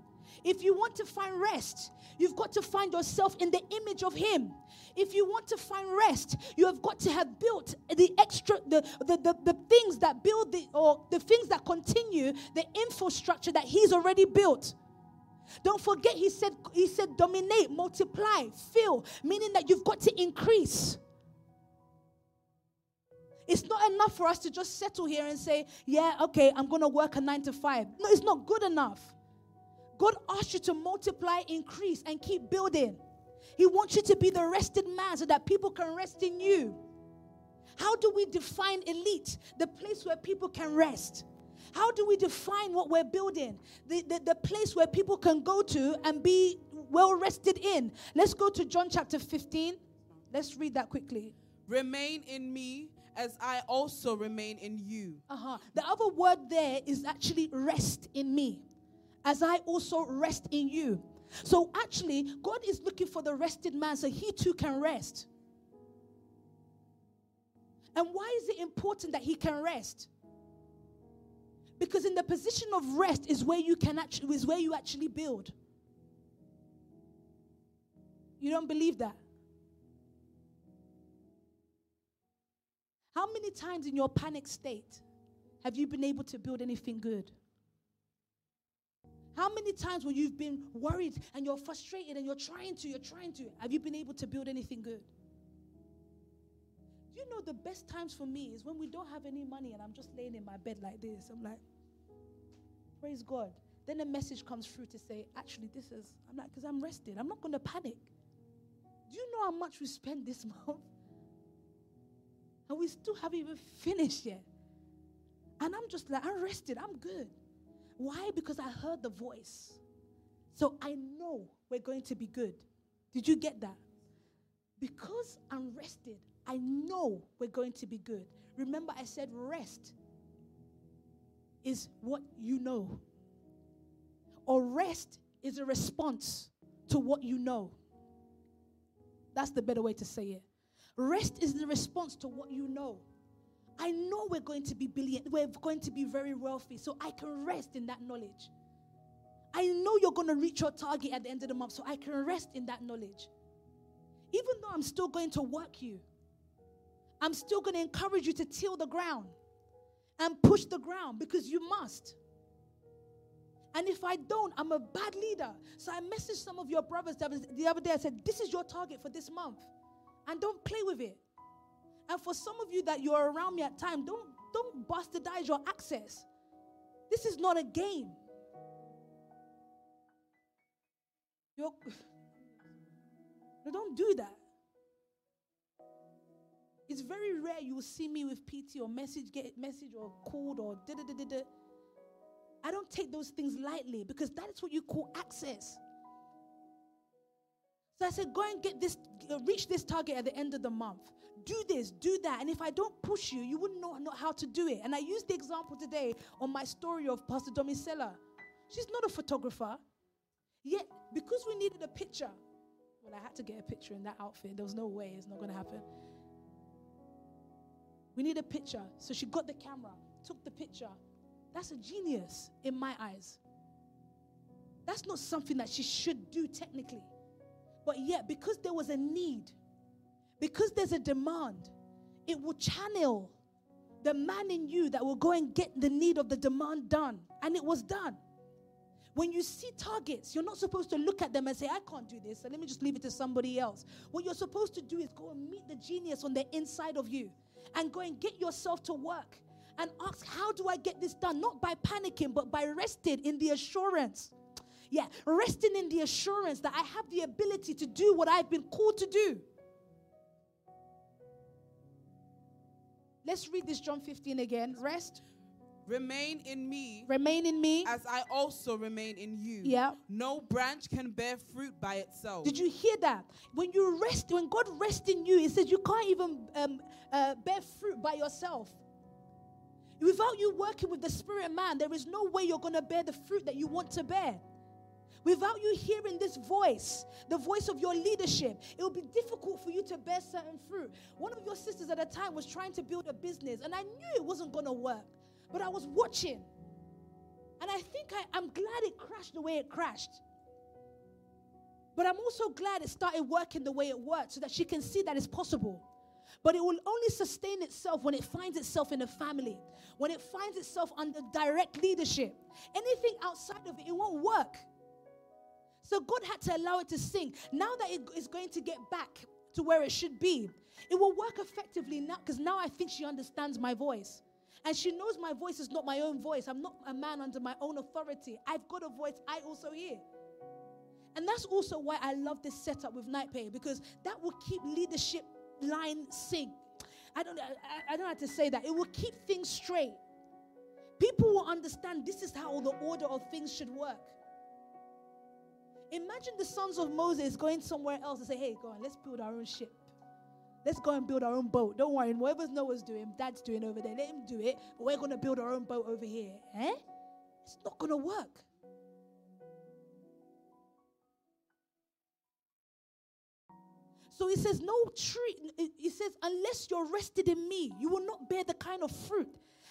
If you want to find rest, you've got to find yourself in the image of Him. If you want to find rest, you have got to have built the extra, the, the, the, the things that build the, or the things that continue the infrastructure that He's already built. Don't forget, He said, He said, dominate, multiply, fill, meaning that you've got to increase. It's not enough for us to just settle here and say, yeah, okay, I'm going to work a nine to five. No, it's not good enough. God asks you to multiply, increase, and keep building. He wants you to be the rested man so that people can rest in you. How do we define elite? The place where people can rest. How do we define what we're building? The, the, the place where people can go to and be well rested in. Let's go to John chapter 15. Let's read that quickly. Remain in me as I also remain in you. Uh-huh. The other word there is actually rest in me as I also rest in you. So actually, God is looking for the rested man so he too can rest. And why is it important that he can rest? Because in the position of rest is where you can actually is where you actually build. You don't believe that? How many times in your panic state have you been able to build anything good? How many times when you've been worried and you're frustrated and you're trying to, you're trying to, have you been able to build anything good? You know the best times for me is when we don't have any money and I'm just laying in my bed like this. I'm like, praise God. Then a message comes through to say, actually, this is, I'm like, because I'm rested. I'm not going to panic. Do you know how much we spent this [laughs] month? And we still haven't even finished yet. And I'm just like, I'm rested. I'm good. Why? Because I heard the voice. So I know we're going to be good. Did you get that? Because I'm rested, I know we're going to be good. Remember, I said rest is what you know, or rest is a response to what you know. That's the better way to say it. Rest is the response to what you know. I know we're going to be billion, we're going to be very wealthy, so I can rest in that knowledge. I know you're going to reach your target at the end of the month, so I can rest in that knowledge. Even though I'm still going to work you, I'm still going to encourage you to till the ground and push the ground because you must. And if I don't, I'm a bad leader. So I messaged some of your brothers the other day. I said, This is your target for this month. And don't play with it. And for some of you that you're around me at time, don't don't bastardize your access. This is not a game. You're, [laughs] don't do that. It's very rare you will see me with PT or message get message or called or da da da da. I don't take those things lightly because that is what you call access. So I said, go and get this, uh, reach this target at the end of the month do this, do that. And if I don't push you, you wouldn't know, know how to do it. And I used the example today on my story of Pastor Domisela. She's not a photographer. Yet, because we needed a picture, well, I had to get a picture in that outfit. There was no way it's not going to happen. We need a picture. So she got the camera, took the picture. That's a genius in my eyes. That's not something that she should do technically. But yet, because there was a need, because there's a demand, it will channel the man in you that will go and get the need of the demand done. And it was done. When you see targets, you're not supposed to look at them and say, I can't do this, so let me just leave it to somebody else. What you're supposed to do is go and meet the genius on the inside of you and go and get yourself to work and ask, How do I get this done? Not by panicking, but by resting in the assurance. Yeah, resting in the assurance that I have the ability to do what I've been called to do. Let's read this John 15 again. Rest. Remain in me Remain in me. as I also remain in you. Yeah. No branch can bear fruit by itself. Did you hear that? When you rest, when God rests in you, He says you can't even um, uh, bear fruit by yourself. Without you working with the spirit man, there is no way you're going to bear the fruit that you want to bear. Without you hearing this voice, the voice of your leadership, it will be difficult for you to bear certain fruit. One of your sisters at the time was trying to build a business, and I knew it wasn't going to work, but I was watching. And I think I, I'm glad it crashed the way it crashed. But I'm also glad it started working the way it worked so that she can see that it's possible. But it will only sustain itself when it finds itself in a family, when it finds itself under direct leadership. Anything outside of it, it won't work. So God had to allow it to sink. Now that it is going to get back to where it should be, it will work effectively now because now I think she understands my voice. And she knows my voice is not my own voice. I'm not a man under my own authority. I've got a voice I also hear. And that's also why I love this setup with Night Pay because that will keep leadership line sync. I don't, I, I don't have to say that. It will keep things straight. People will understand this is how the order of things should work. Imagine the sons of Moses going somewhere else and say, hey, go on, let's build our own ship. Let's go and build our own boat. Don't worry, whatever Noah's doing, dad's doing over there, let him do it. But we're going to build our own boat over here. Eh? It's not going to work. So he says, No tree, he says, unless you're rested in me, you will not bear the kind of fruit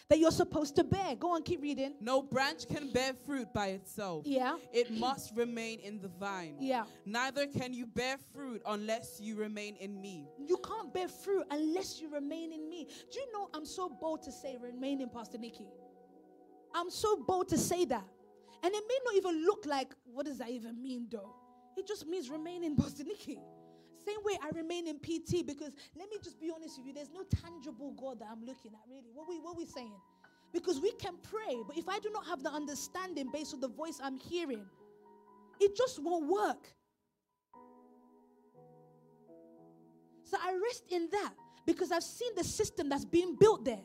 that you're supposed to bear. Go on, keep reading. No branch can bear fruit by itself. Yeah. It must remain in the vine. Yeah. Neither can you bear fruit unless you remain in me. You can't bear fruit unless you remain in me. Do you know I'm so bold to say remain in Pastor Nikki? I'm so bold to say that. And it may not even look like, what does that even mean though? It just means remain in Pastor Nikki. Same way I remain in PT because let me just be honest with you, there's no tangible God that I'm looking at, really. What we what we saying? Because we can pray, but if I do not have the understanding based on the voice I'm hearing, it just won't work. So I rest in that because I've seen the system that's being built there.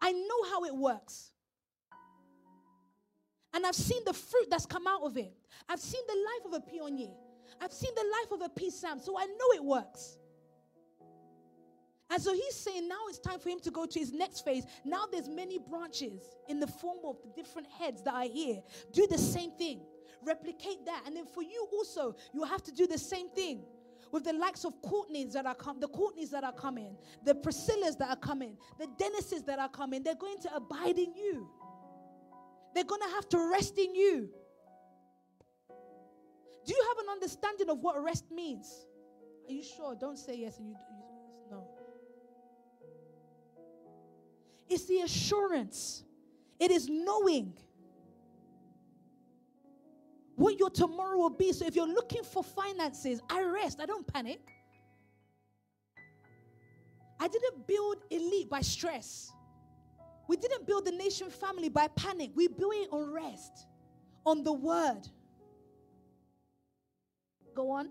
I know how it works. And I've seen the fruit that's come out of it. I've seen the life of a pioneer. I've seen the life of a peace Sam, so I know it works. And so he's saying now it's time for him to go to his next phase. Now there's many branches in the form of the different heads that are here. Do the same thing. Replicate that. And then for you also, you have to do the same thing. With the likes of Courtneys that are coming, the Courtneys that are coming, the Priscillas that are coming, the Dennises that are coming, they're going to abide in you. They're going to have to rest in you. Do you have an understanding of what rest means? Are you sure? Don't say yes and you, you no. It's the assurance. It is knowing what your tomorrow will be. So if you're looking for finances, I rest. I don't panic. I didn't build elite by stress. We didn't build the nation family by panic. We built it on rest, on the word. Go on.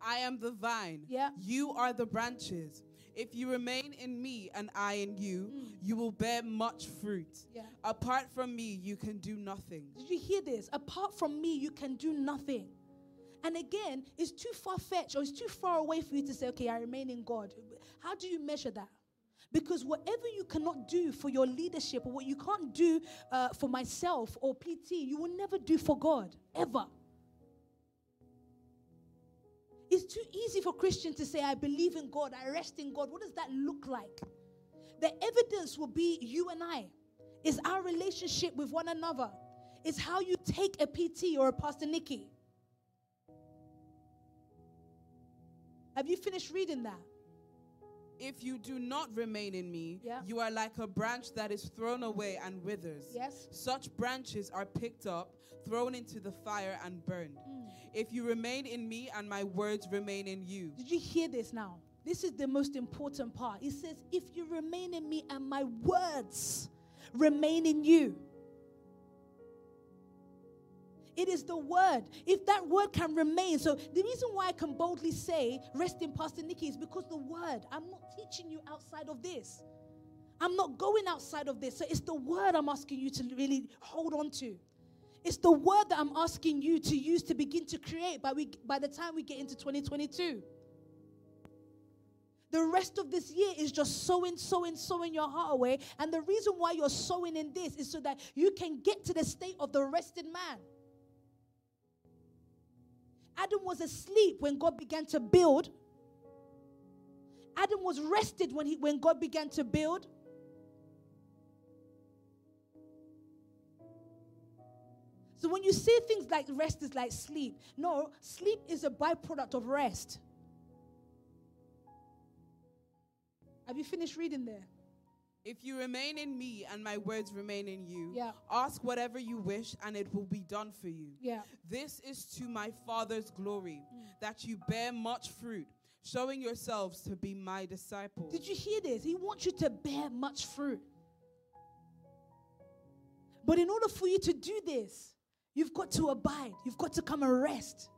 I am the vine. Yeah. You are the branches. If you remain in me and I in you, you will bear much fruit. Yeah. Apart from me, you can do nothing. Did you hear this? Apart from me, you can do nothing. And again, it's too far fetched or it's too far away for you to say, okay, I remain in God. How do you measure that? Because whatever you cannot do for your leadership or what you can't do uh, for myself or PT, you will never do for God, ever. It's too easy for Christians to say, I believe in God, I rest in God. What does that look like? The evidence will be you and I. It's our relationship with one another. It's how you take a PT or a Pastor Nikki. Have you finished reading that? If you do not remain in me, Yeah. you are like a branch that is thrown away and withers. Yes. Such branches are picked up, thrown into the fire, and burned. Mm. If you remain in me and my words remain in you, Did you hear this now? This is the most important part. It says, If you remain in me and my words remain in you. It is the word. If that word can remain. So the reason why I can boldly say, rest in Pastor Nikki, is because the word. I'm not teaching you outside of this. I'm not going outside of this. So it's the word I'm asking you to really hold on to. It's the word that I'm asking you to use to begin to create by, we, by the time we get into 2022. The rest of this year is just sowing, sowing, sowing your heart away. And the reason why you're sowing in this is so that you can get to the state of the rested man. Adam was asleep when God began to build. Adam was rested when, he, when God began to build. So when you say things like rest is like sleep, no, sleep is a byproduct of rest. Have you finished reading there? If you remain in me and my words remain in you, Yeah. ask whatever you wish and it will be done for you. Yeah. This is to my Father's glory, mm. that you bear much fruit, showing yourselves to be my disciples. Did you hear this? He wants you to bear much fruit. But in order for you to do this, you've got to abide. You've got to come and rest.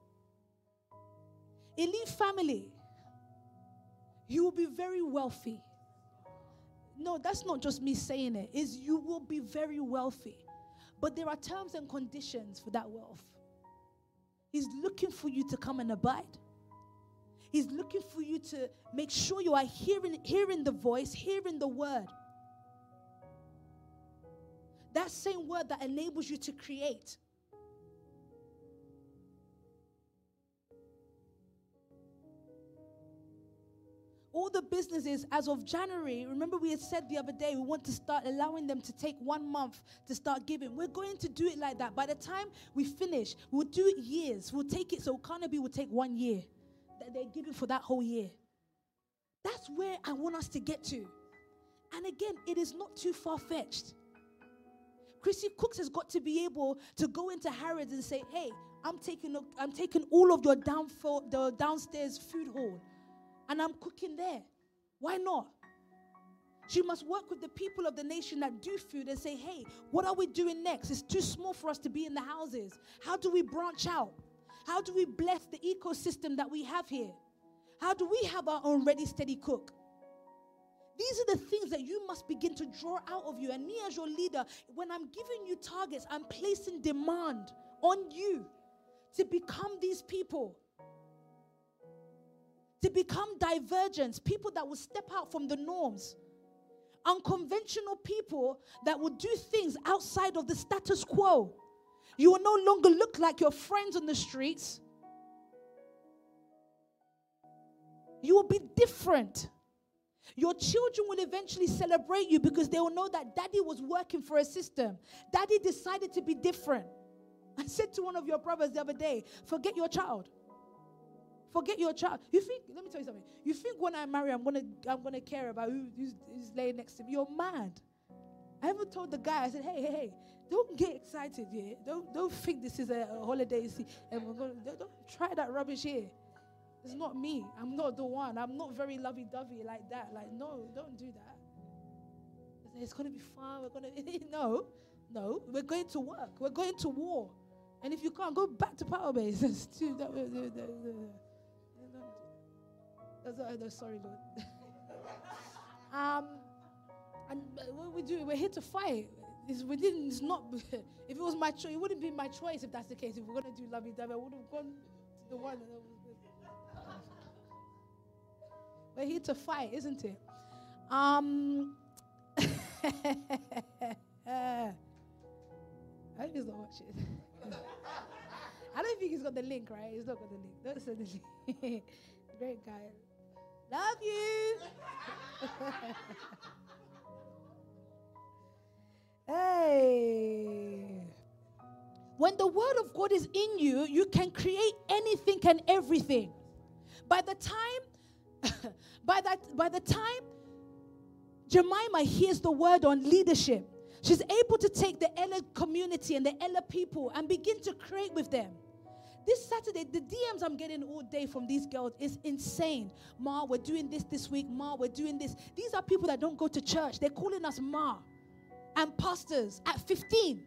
Elite family, you will be very wealthy. No, that's not just me saying it. Is you will be very wealthy. But there are terms and conditions for that wealth. He's looking for you to come and abide. He's looking for you to make sure you are hearing, hearing the voice, hearing the word. That same word that enables you to create. All the businesses, as of January, remember we had said the other day, we want to start allowing them to take one month to start giving. We're going to do it like that. By the time we finish, we'll do it years. We'll take it, so Carnaby will take one year that they're giving for that whole year. That's where I want us to get to. And again, it is not too far fetched. Chrissy Cooks has got to be able to go into Harrods and say, "Hey, I'm taking I'm taking all of your downfall, the downstairs food hall, and I'm cooking there. Why not?" She must work with the people of the nation that do food and say, "Hey, what are we doing next? It's too small for us to be in the houses. How do we branch out? How do we bless the ecosystem that we have here? How do we have our own ready, steady cook?" These are the things that you must begin to draw out of you. And me, as your leader, when I'm giving you targets, I'm placing demand on you to become these people, to become divergents, people that will step out from the norms, unconventional people that will do things outside of the status quo. You will no longer look like your friends on the streets, you will be different. Your children will eventually celebrate you because they will know that daddy was working for a system. Daddy decided to be different. I said to one of your brothers the other day, forget your child. Forget your child. You think, let me tell you something. You think when I marry, I'm gonna I'm gonna care about who, who's, laying next to me. You're mad. I even told the guy, I said, hey, hey, hey, don't get excited, yeah. Don't don't think this is a, a holiday see, and we're gonna don't, don't try that rubbish here. It's not me. I'm not the one. I'm not very lovey dovey like that. Like, no, don't do that. It's to be fun. We're to, [laughs] no, no. We're going to work. We're going to war. And if you can't, go back to power base. [laughs] Sorry, Lord. [laughs] um, and what we do, we're here to fight. It's, didn't, it's not, [laughs] if it was my choice, it wouldn't be my choice if that's the case. If we're going to do lovey dovey, I would have gone to the one that was we're here to fight, isn't it? Um, [laughs] I hope he's not watching. I don't think he's got the link, right? He's not got the link. Don't send the link. Great guy. Love you. hey. When the word of God is in you, you can create anything and everything. By the time [laughs] by that by the time Jemima hears the word on leadership, she's able to take the Ella community and the Ella people and begin to create with them. This Saturday, the DMs I'm getting all day from these girls is insane. Ma, we're doing this this week. Ma, we're doing this. These are people that don't go to church. They're calling us Ma and pastors at 15.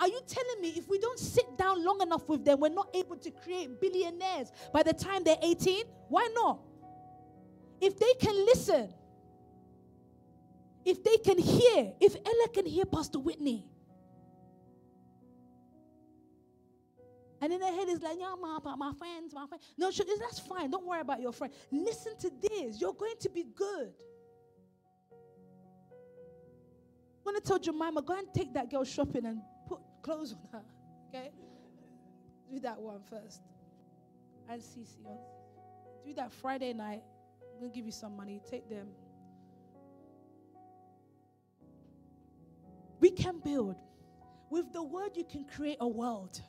Are you telling me if we don't sit down long enough with them, we're not able to create billionaires by the time they're 18? Why not? If they can listen, if they can hear, if Ella can hear Pastor Whitney, And in their head is like, yeah, my, my friends, my friends. No, that's fine. Don't worry about your friend. Listen to this. You're going to be good. I'm going to tell Jemima, go and take that girl shopping and put clothes on her. [laughs] Okay? Do that one first. And CC. Do that Friday night. I'm going to give you some money. Take them. We can build. With the word, you can create a world.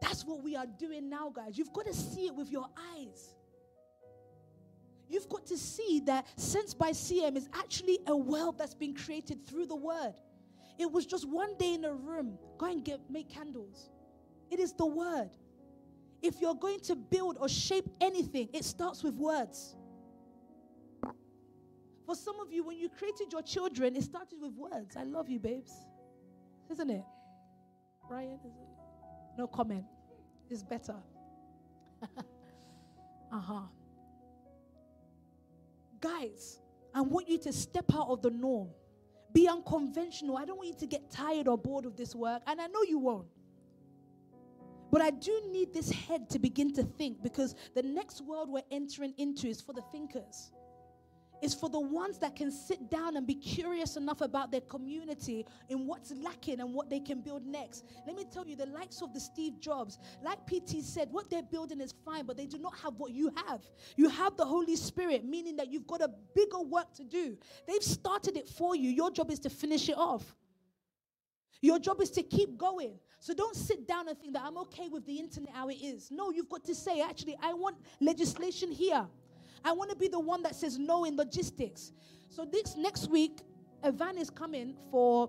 That's what we are doing now, guys. You've got to see it with your eyes. You've got to see that Sense by CM is actually a world that's been created through the word. It was just one day in a room, go and get make candles. It is the word. If you're going to build or shape anything, it starts with words. For some of you, when you created your children, it started with words. I love you, babes. Isn't it? Brian, is it? No comment. It's better. [laughs] uh huh. Guys, I want you to step out of the norm. Be unconventional. I don't want you to get tired or bored of this work, and I know you won't. But I do need this head to begin to think because the next world we're entering into is for the thinkers is for the ones that can sit down and be curious enough about their community in what's lacking and what they can build next. Let me tell you, the likes of the Steve Jobs, like PT said, what they're building is fine, but they do not have what you have. You have the Holy Spirit, meaning that you've got a bigger work to do. They've started it for you. Your job is to finish it off. Your job is to keep going. So don't sit down and think that I'm okay with the internet how it is. No, you've got to say, actually, I want legislation here. I want to be the one that says no in logistics. So this next week, a van is coming for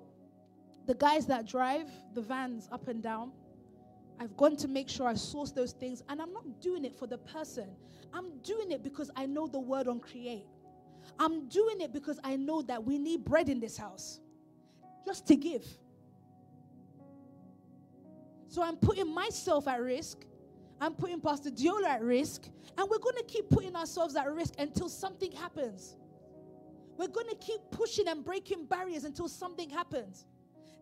the guys that drive the vans up and down. I've gone to make sure I source those things, and I'm not doing it for the person. I'm doing it because I know the word on create. I'm doing it because I know that we need bread in this house just to give. So I'm putting myself at risk I'm putting Pastor Diola at risk, and we're going to keep putting ourselves at risk until something happens. We're going to keep pushing and breaking barriers until something happens.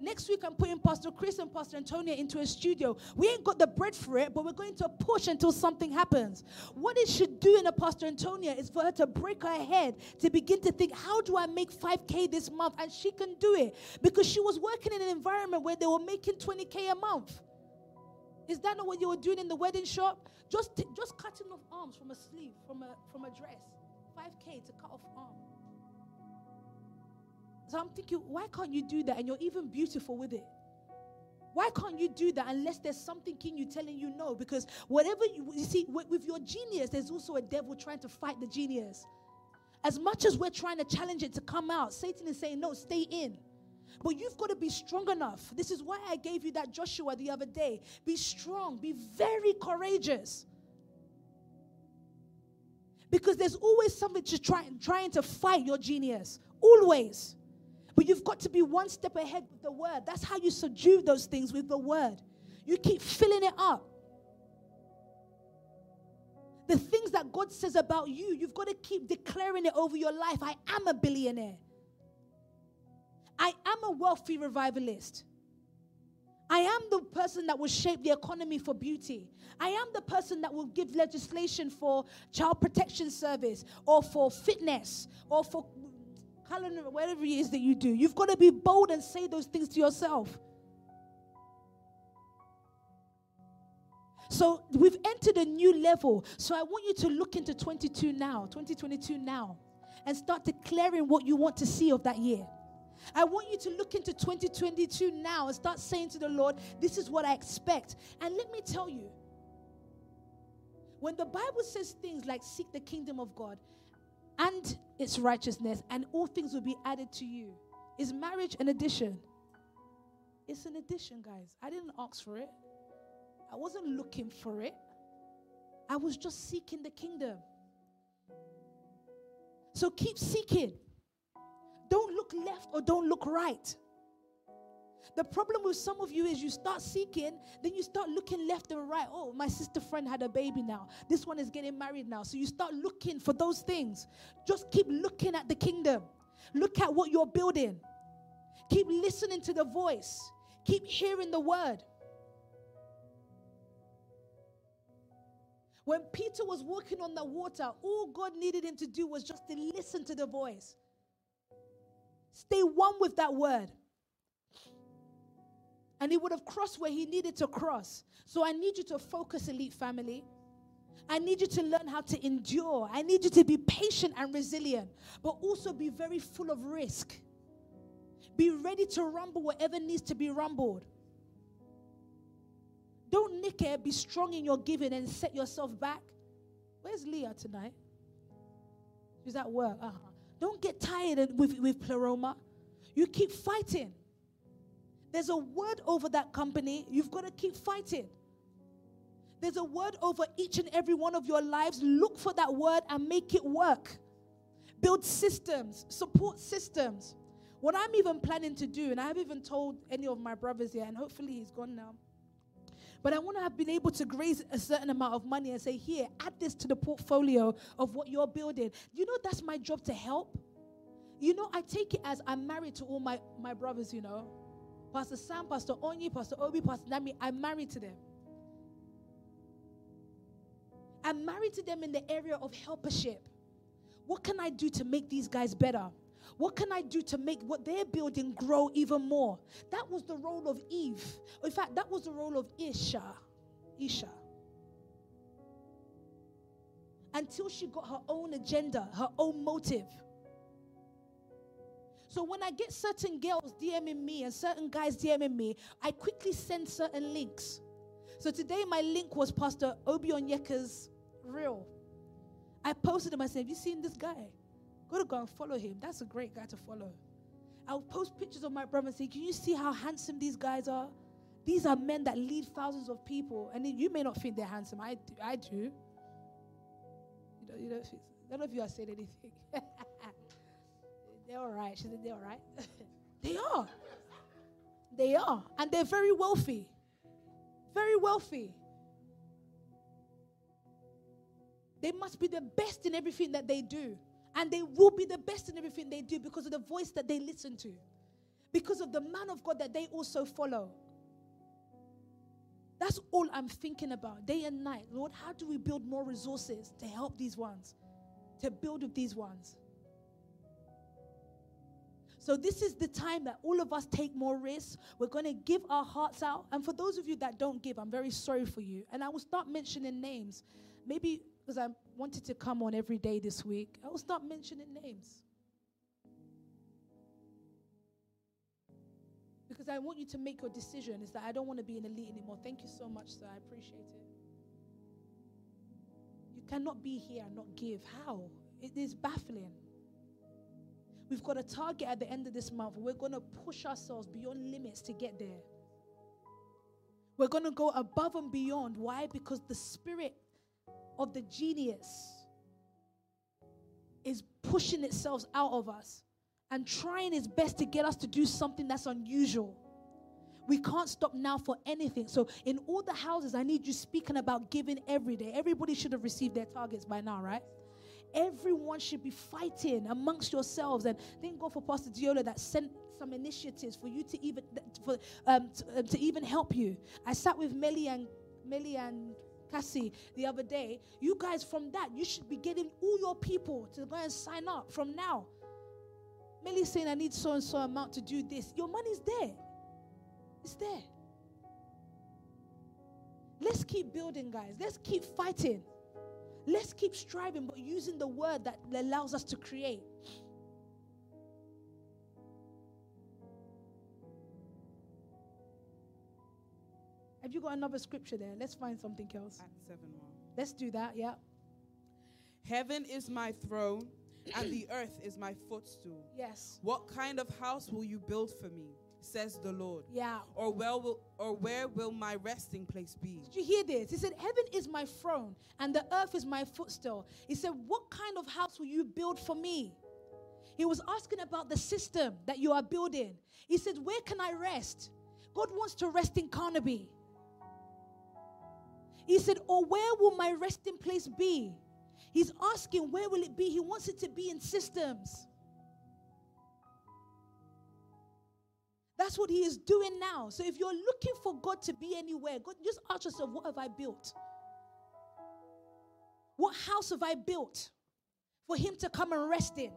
Next week, I'm putting Pastor Chris and Pastor Antonia into a studio. We ain't got the bread for it, but we're going to push until something happens. What it should do in a Pastor Antonia is for her to break her head to begin to think, how do I make 5K this month? And she can do it because she was working in an environment where they were making 20K a month. Is that not what you were doing in the wedding shop? Just, t- just cutting off arms from a sleeve, from a, from a dress. 5K to cut off arm. So I'm thinking, why can't you do that? And you're even beautiful with it. Why can't you do that unless there's something in you telling you no? Because whatever you, you see, with, with your genius, there's also a devil trying to fight the genius. As much as we're trying to challenge it to come out, Satan is saying, no, stay in. But you've got to be strong enough. This is why I gave you that Joshua the other day. Be strong, be very courageous. Because there's always something to try, trying to fight your genius. Always. But you've got to be one step ahead with the word. That's how you subdue those things with the word. You keep filling it up. The things that God says about you, you've got to keep declaring it over your life. I am a billionaire. I am a wealthy revivalist. I am the person that will shape the economy for beauty. I am the person that will give legislation for child protection service or for fitness or for calendar, whatever it is that you do. You've got to be bold and say those things to yourself. So we've entered a new level. So I want you to look into 22 now, 2022 now, and start declaring what you want to see of that year. I want you to look into 2022 now and start saying to the Lord, This is what I expect. And let me tell you, when the Bible says things like seek the kingdom of God and its righteousness, and all things will be added to you, is marriage an addition? It's an addition, guys. I didn't ask for it, I wasn't looking for it. I was just seeking the kingdom. So keep seeking. Look left or don't look right. The problem with some of you is you start seeking, then you start looking left and right. Oh, my sister friend had a baby now. This one is getting married now. So you start looking for those things. Just keep looking at the kingdom. Look at what you're building. Keep listening to the voice. Keep hearing the word. When Peter was walking on the water, all God needed him to do was just to listen to the voice. Stay one with that word. And he would have crossed where he needed to cross. So I need you to focus, elite family. I need you to learn how to endure. I need you to be patient and resilient, but also be very full of risk. Be ready to rumble whatever needs to be rumbled. Don't nick it, be strong in your giving and set yourself back. Where's Leah tonight? She's at work. Uh-huh. Don't get tired with, with Pleroma. You keep fighting. There's a word over that company. You've got to keep fighting. There's a word over each and every one of your lives. Look for that word and make it work. Build systems, support systems. What I'm even planning to do, and I haven't even told any of my brothers yet, and hopefully he's gone now. But I want to have been able to raise a certain amount of money and say, here, add this to the portfolio of what you're building. You know, that's my job to help. You know, I take it as I'm married to all my, my brothers, you know. Pastor Sam, Pastor Onyi, Pastor Obi, Pastor Nami, I'm married to them. I'm married to them in the area of helpership. What can I do to make these guys better? What can I do to make what they're building grow even more? That was the role of Eve. In fact, that was the role of Isha. Isha. Until she got her own agenda, her own motive. So when I get certain girls DMing me and certain guys DMing me, I quickly send certain links. So today my link was Pastor Obi Onyeka's reel. I posted him. I said, Have you seen this guy? Go to go and follow him. That's a great guy to follow. I'll post pictures of my brother and say, Can you see how handsome these guys are? These are men that lead thousands of people. And you may not think they're handsome. I do. I do. You know, you know, none of you have said anything. [laughs] they're all right. She said, They're all right. [laughs] they are. They are. And they're very wealthy. Very wealthy. They must be the best in everything that they do. And they will be the best in everything they do because of the voice that they listen to, because of the man of God that they also follow. That's all I'm thinking about day and night. Lord, how do we build more resources to help these ones, to build with these ones? So, this is the time that all of us take more risks. We're going to give our hearts out. And for those of you that don't give, I'm very sorry for you. And I will start mentioning names. Maybe because I wanted to come on every day this week, I will start mentioning names. Because I want you to make your decision. Is that I don't want to be an elite anymore. Thank you so much, sir. I appreciate it. You cannot be here and not give. How? It is baffling. We've got a target at the end of this month. We're going to push ourselves beyond limits to get there. We're going to go above and beyond. Why? Because the Spirit of the genius is pushing itself out of us and trying its best to get us to do something that's unusual. We can't stop now for anything. So, in all the houses, I need you speaking about giving every day. Everybody should have received their targets by now, right? Everyone should be fighting amongst yourselves. And thank God for Pastor Diola that sent some initiatives for you to even for um, to, uh, to even help you. I sat with Melly and and Cassie the other day. You guys, from that, you should be getting all your people to go and sign up from now. Melly saying, I need so and so amount to do this. Your money's there. It's there. Let's keep building, guys. Let's keep fighting. Let's keep striving, but using the word that allows us to create. Have you got another scripture there? Let's find something else. Acts 7 1. Let's do that, yeah. Heaven is my throne, and the earth is my footstool. Yes. What kind of house will you build for me? Says the Lord. Yeah. Or where will or where will my resting place be? Did you hear this? He said, Heaven is my throne, and the earth is my footstool. He said, What kind of house will you build for me? He was asking about the system that you are building. He said, Where can I rest? God wants to rest in Carnaby. He said, Or where will my resting place be? He's asking, Where will it be? He wants it to be in systems. That's what he is doing now. So if you're looking for God to be anywhere, God, just ask yourself, What have I built? What house have I built for him to come and rest in?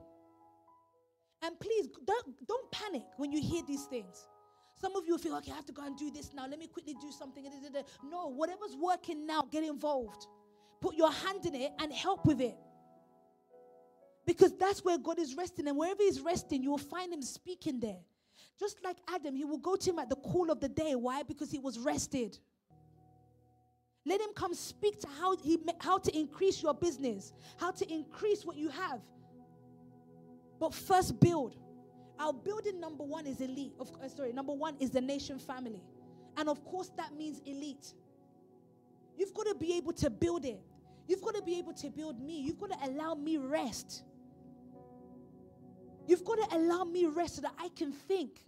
And please don't, don't panic when you hear these things. Some of you feel, okay, I have to go and do this now. Let me quickly do something. No, whatever's working now, get involved. Put your hand in it and help with it. Because that's where God is resting. And wherever He's resting, you will find Him speaking there. Just like Adam, He will go to Him at the cool of the day. Why? Because He was rested. Let Him come speak to how, he, how to increase your business, how to increase what you have. But first, build. Our building number one is elite. Of uh, sorry, number one is the nation family, and of course that means elite. You've got to be able to build it. You've got to be able to build me. You've got to allow me rest. You've got to allow me rest so that I can think.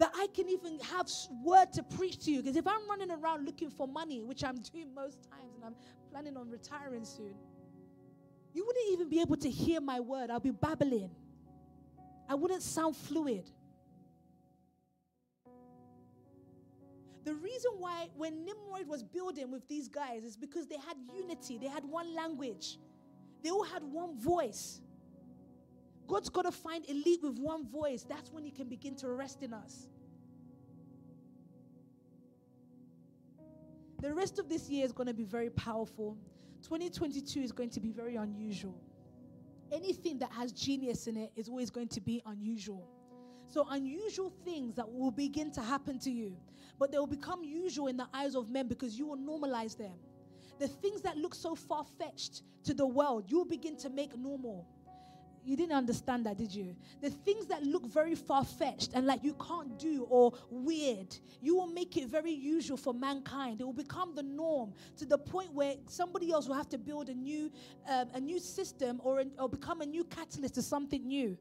That I can even have word to preach to you. Because if I'm running around looking for money, which I'm doing most times, and I'm planning on retiring soon, you wouldn't even be able to hear my word. I'll be babbling. I wouldn't sound fluid. The reason why, when Nimrod was building with these guys, is because they had unity, they had one language, they all had one voice. God's got to find a elite with one voice. That's when He can begin to rest in us. The rest of this year is going to be very powerful. 2022 is going to be very unusual anything that has genius in it is always going to be unusual. So, unusual things that will begin to happen to you, but they will become usual in the eyes of men because you will normalize them. The things that look so far fetched to the world, you will begin to make normal. You didn't understand that, did you? The things that look very far fetched and like you can't do or weird, you will make it very usual for mankind. It will become the norm to the point where somebody else will have to build a new, um, a new system or, an, or become a new catalyst to something new.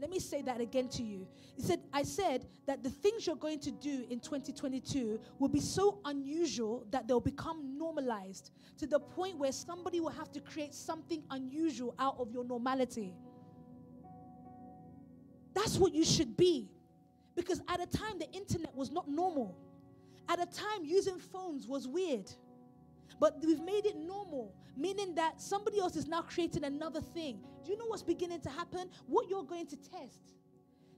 Let me say that again to you. He said, I said that the things you're going to do in 2022 will be so unusual that they'll become normalized to the point where somebody will have to create something unusual out of your normality. That's what you should be. Because at a time, the internet was not normal. At a time, using phones was weird. But we've made it normal, meaning that somebody else is now creating another thing. Do you know what's beginning to happen? What you're going to test.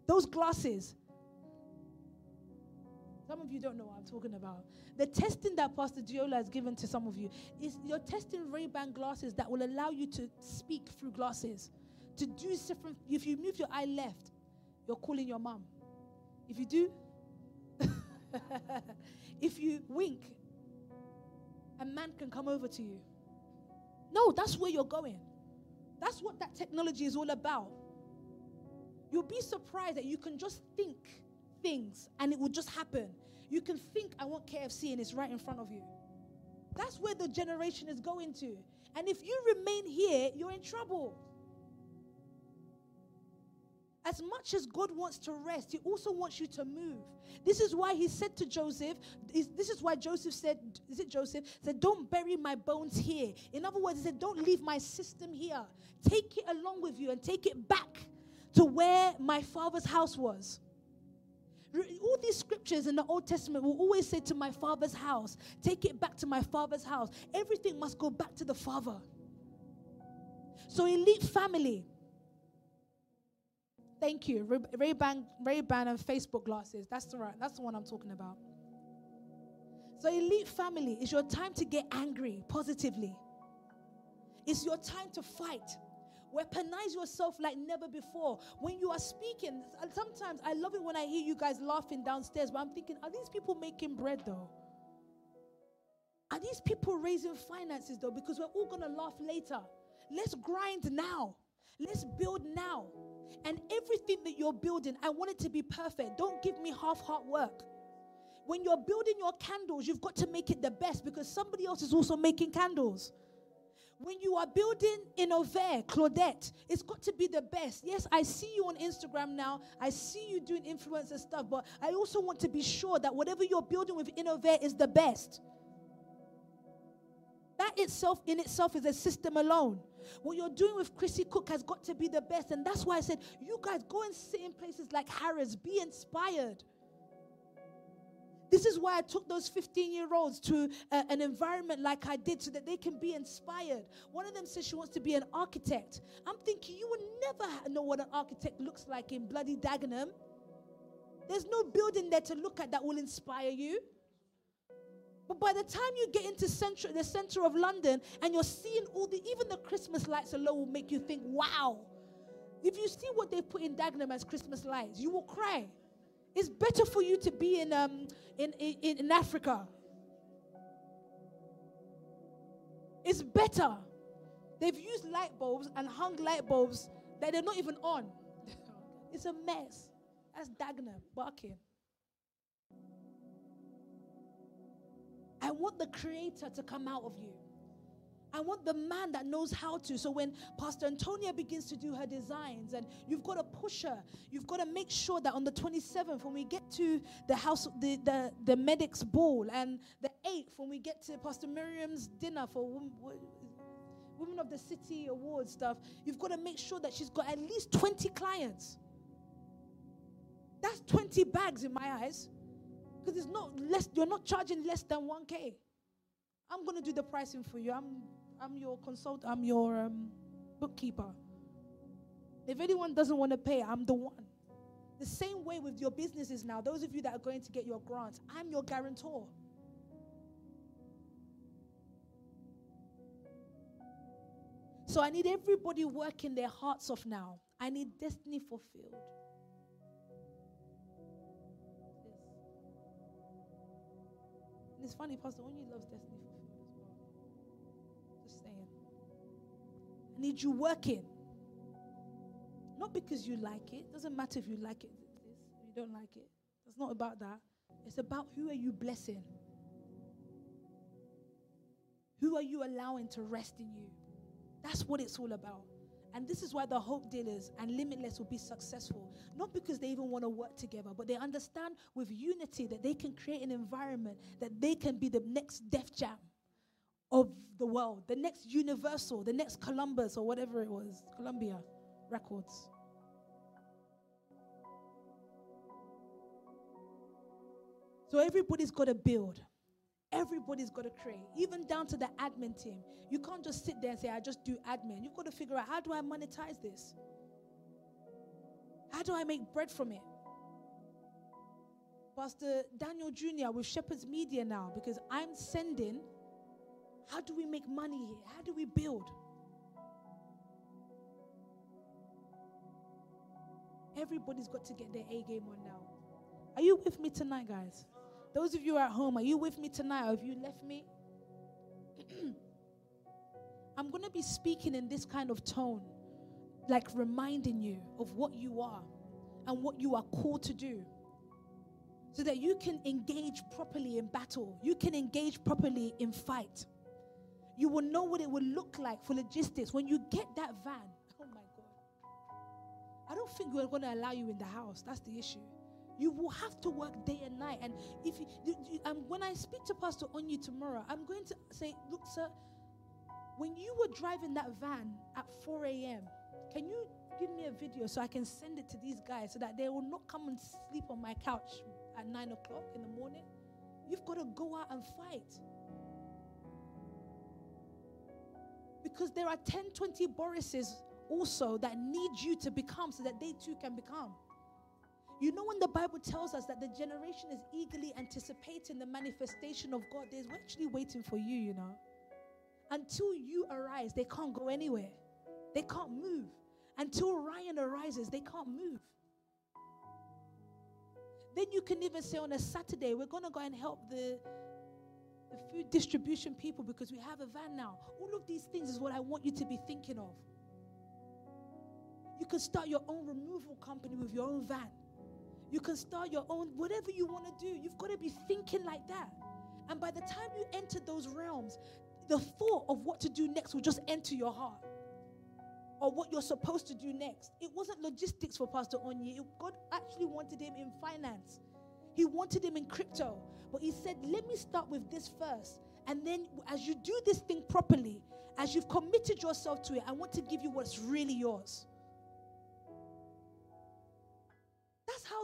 Those glasses. Some of you don't know what I'm talking about. The testing that Pastor Diola has given to some of you is you're testing Ray-Ban glasses that will allow you to speak through glasses. To do different, if you move your eye left, you're calling your mom. If you do, [laughs] if you wink, a man can come over to you. No, that's where you're going. That's what that technology is all about. You'll be surprised that you can just think things and it will just happen. You can think, I want KFC, and it's right in front of you. That's where the generation is going to. And if you remain here, you're in trouble. As much as God wants to rest, He also wants you to move. This is why He said to Joseph, this is why Joseph said, is it Joseph? Said, Don't bury my bones here. In other words, He said, Don't leave my system here. Take it along with you and take it back to where my father's house was. All these scriptures in the Old Testament will always say to my father's house, take it back to my father's house. Everything must go back to the father. So, elite family, Thank you. Ray Ban, Ray Ban and Facebook glasses. That's the right. That's the one I'm talking about. So, elite family, it's your time to get angry positively. It's your time to fight. Weaponize yourself like never before. When you are speaking, uh, sometimes I love it when I hear you guys laughing downstairs, but I'm thinking, are these people making bread though? Are these people raising finances though? Because we're all gonna laugh later. Let's grind now. Let's build now. And everything that you're building, I want it to be perfect. Don't give me half heart work. When you're building your candles, you've got to make it the best because somebody else is also making candles. When you are building Innovair, Claudette, it's got to be the best. Yes, I see you on Instagram now. I see you doing influencer stuff, but I also want to be sure that whatever you're building with Innovair is the best. That itself in itself is a system alone. What you're doing with Chrissy Cook has got to be the best. And that's why I said, you guys go and sit in places like Harris, be inspired. This is why I took those 15 year olds to uh, an environment like I did so that they can be inspired. One of them says she wants to be an architect. I'm thinking you would never know what an architect looks like in bloody Dagenham. There's no building there to look at that will inspire you. But by the time you get into center, the center of London and you're seeing all the, even the Christmas lights alone will make you think, wow. If you see what they put in Dagenham as Christmas lights, you will cry. It's better for you to be in, um, in, in, in Africa. It's better. They've used light bulbs and hung light bulbs that they're not even on. [laughs] it's a mess. That's Dagenham barking. I want the creator to come out of you. I want the man that knows how to. So when Pastor Antonia begins to do her designs, and you've got to push her, you've got to make sure that on the 27th, when we get to the house, the, the, the medics ball, and the 8th, when we get to Pastor Miriam's dinner for Women of the City Award stuff, you've got to make sure that she's got at least 20 clients. That's 20 bags in my eyes. Because it's not less, you're not charging less than 1K. I'm going to do the pricing for you. I'm I'm your consultant, I'm your um, bookkeeper. If anyone doesn't want to pay, I'm the one. The same way with your businesses now, those of you that are going to get your grants, I'm your guarantor. So I need everybody working their hearts off now. I need destiny fulfilled. And it's funny, Pastor, you love destiny food as well. Just saying. I need you working. Not because you like it. Doesn't matter if you like it, you don't like it. It's not about that. It's about who are you blessing? Who are you allowing to rest in you? That's what it's all about. And this is why the hope dealers and limitless will be successful. Not because they even want to work together, but they understand with unity that they can create an environment that they can be the next Def Jam of the world, the next Universal, the next Columbus, or whatever it was, Columbia Records. So everybody's got to build. Everybody's got to create, even down to the admin team. You can't just sit there and say, I just do admin. You've got to figure out how do I monetize this? How do I make bread from it? Pastor Daniel Jr. with Shepherd's Media now, because I'm sending how do we make money here? How do we build? Everybody's got to get their A game on now. Are you with me tonight, guys? Those of you at home, are you with me tonight or have you left me? [clears throat] I'm going to be speaking in this kind of tone, like reminding you of what you are and what you are called to do so that you can engage properly in battle. You can engage properly in fight you will know what it will look like for logistics when you get that van. Oh my God. I don't think we're going to allow you in the house. That's the issue. You will have to work day and night. And if you, you, you um, when I speak to Pastor Onyi tomorrow, I'm going to say, look, sir, when you were driving that van at 4 a.m., can you give me a video so I can send it to these guys so that they will not come and sleep on my couch at 9 o'clock in the morning? You've got to go out and fight. Because there are 10, 20 Borises also that need you to become so that they too can become. You know, when the Bible tells us that the generation is eagerly anticipating the manifestation of God, they're actually waiting for you, you know. Until you arise, they can't go anywhere, they can't move. Until Ryan arises, they can't move. Then you can even say on a Saturday, we're going to go and help the the food distribution people because we have a van now. All of these things is what I want you to be thinking of. You can start your own removal company with your own van. You can start your own, whatever you want to do. You've got to be thinking like that. And by the time you enter those realms, the thought of what to do next will just enter your heart or what you're supposed to do next. It wasn't logistics for Pastor Onyi. God actually wanted him in finance. He wanted him in crypto. But he said, let me start with this first. And then as you do this thing properly, as you've committed yourself to it, I want to give you what's really yours.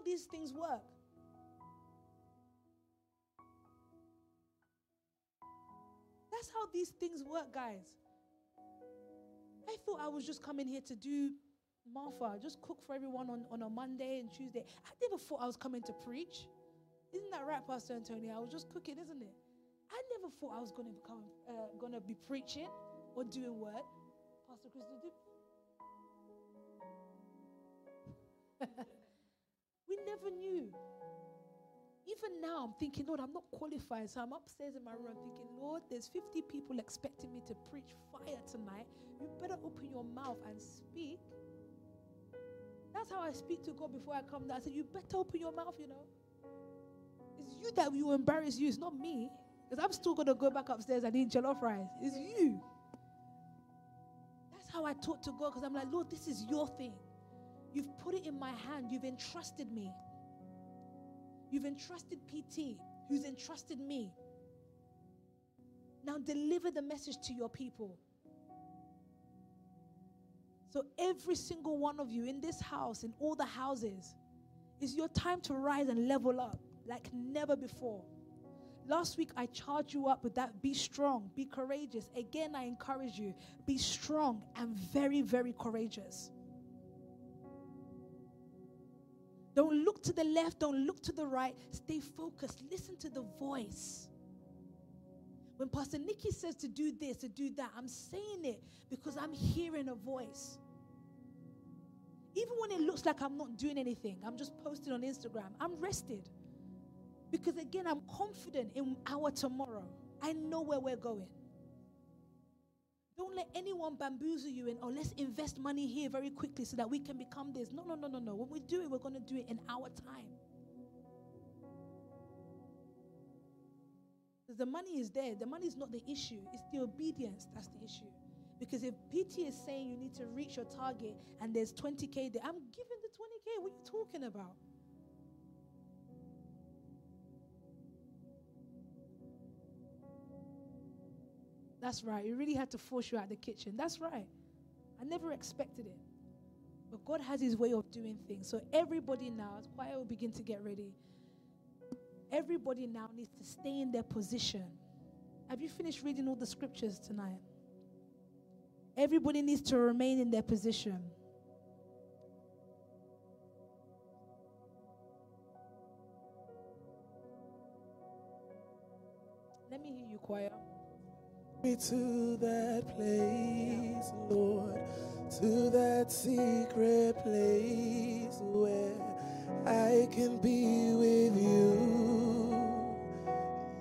These things work. That's how these things work, guys. I thought I was just coming here to do Martha, just cook for everyone on, on a Monday and Tuesday. I never thought I was coming to preach. Isn't that right, Pastor Antonio? I was just cooking, isn't it? I never thought I was going to uh, going to be preaching or doing what? Pastor we [laughs] never knew. Even now, I'm thinking, Lord, I'm not qualified. So I'm upstairs in my room thinking, Lord, there's 50 people expecting me to preach fire tonight. You better open your mouth and speak. That's how I speak to God before I come down. I said, You better open your mouth, you know. It's you that will embarrass you, it's not me. Because I'm still going to go back upstairs and eat jollof rice. It's you. That's how I talk to God because I'm like, Lord, this is your thing. You've put it in my hand. You've entrusted me. You've entrusted PT, who's entrusted me. Now deliver the message to your people. So, every single one of you in this house, in all the houses, is your time to rise and level up like never before. Last week, I charged you up with that be strong, be courageous. Again, I encourage you be strong and very, very courageous. Don't look to the left, don't look to the right. Stay focused. Listen to the voice. When Pastor Nikki says to do this, to do that, I'm saying it because I'm hearing a voice. Even when it looks like I'm not doing anything, I'm just posting on Instagram, I'm rested. Because again, I'm confident in our tomorrow. I know where we're going. Don't let anyone bamboozle you and, oh, let's invest money here very quickly so that we can become this. No, no, no, no, no. When we do it, we're going to do it in our time. Because the money is there. The money is not the issue, it's the obedience that's the issue. Because if PT is saying you need to reach your target and there's 20K there, I'm giving the 20K. What are you talking about? That's right. You really had to force you out of the kitchen. That's right. I never expected it. But God has His way of doing things. So everybody now, as choir will begin to get ready, everybody now needs to stay in their position. Have you finished reading all the scriptures tonight? Everybody needs to remain in their position. Let me hear you, choir me to that place, Lord, to that secret place where I can be with you.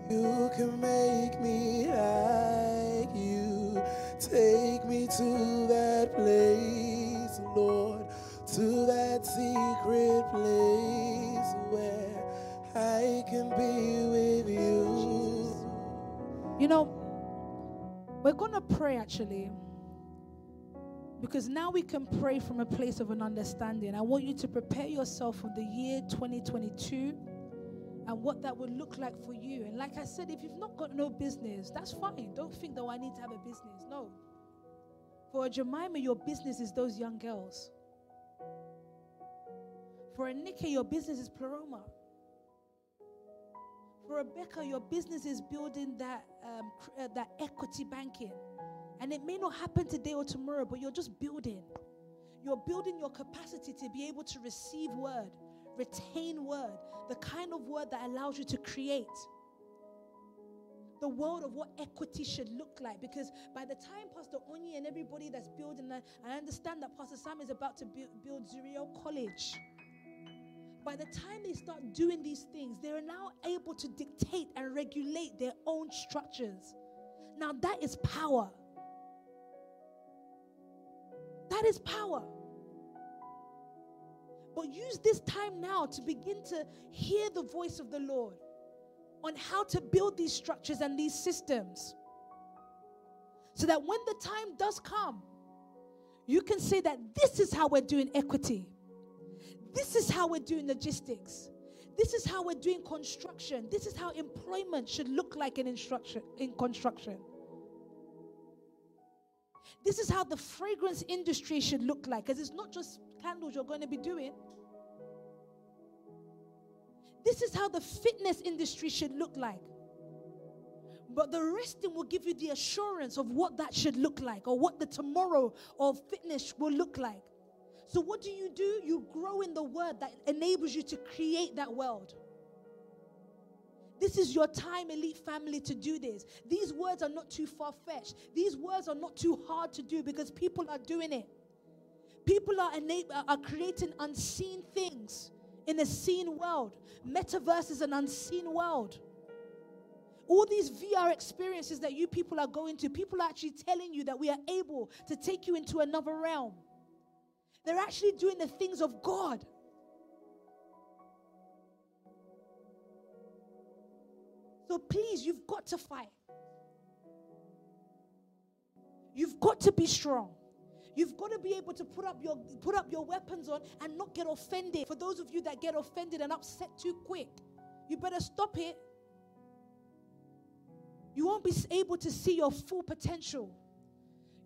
You can make me like you. Take me to that place, Lord, to that secret place where I can be with you. You know, we're going to pray actually. Because now we can pray from a place of an understanding. I want you to prepare yourself for the year 2022 and what that would look like for you. And like I said, if you've not got no business, that's fine. Don't think, though, I need to have a business. No. For Jemima, your business is those young girls. For a Nikki, your business is Pleroma. Rebecca, your business is building that, um, uh, that equity banking. And it may not happen today or tomorrow, but you're just building. You're building your capacity to be able to receive word, retain word, the kind of word that allows you to create. The world of what equity should look like. Because by the time Pastor Onyi and everybody that's building that, I understand that Pastor Sam is about to build, build Zuriel College by the time they start doing these things, they're now able to dictate and regulate their own structures. Now, that is power. That is power. But use this time now to begin to hear the voice of the Lord on how to build these structures and these systems. So that when the time does come, you can say that this is how we're doing equity. This is how we're doing logistics. This is how we're doing construction. This is how employment should look like in in construction. This is how the fragrance industry should look like because it's not just candles you're going to be doing. This is how the fitness industry should look like. But the resting will give you the assurance of what that should look like or what the tomorrow of fitness will look like. So, what do you do? You grow in the word that enables you to create that world. This is your time, elite family, to do this. These words are not too far fetched. These words are not too hard to do because people are doing it. People are, enab- are creating unseen things in a seen world. Metaverse is an unseen world. All these VR experiences that you people are going to, people are actually telling you that we are able to take you into another realm. They're actually doing the things of God. So please, you've got to fight. You've got to be strong. You've got to be able to put up your put up your weapons on and not get offended. For those of you that get offended and upset too quick, you better stop it. You won't be able to see your full potential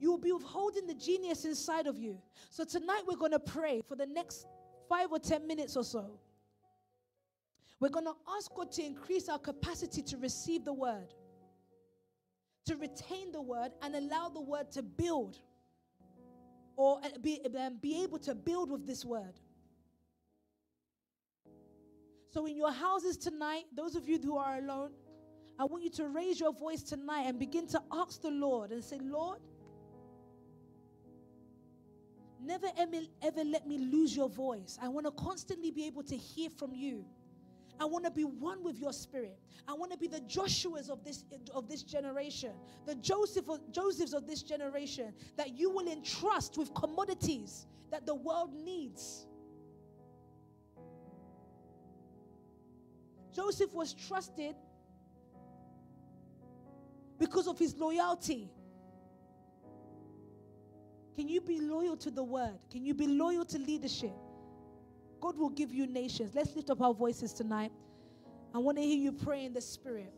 you will be withholding the genius inside of you. So tonight we're going to pray for the next five or 10 minutes or so. We're going to ask God to increase our capacity to receive the word, to retain the word, and allow the word to build or uh, be, um, be able to build with this word. So, in your houses tonight, those of you who are alone, I want you to raise your voice tonight and begin to ask the Lord and say, Lord, Never ever, let me lose your voice. I want to constantly be able to hear from you. I want to be one with your spirit. I want to be the Joshuas of this of this generation, the Joseph Josephs of this generation that you will entrust with commodities that the world needs. Joseph was trusted because of his loyalty. Can you be loyal to the word? Can you be loyal to leadership? God will give you nations. Let's lift up our voices tonight. I want to hear you pray in the spirit.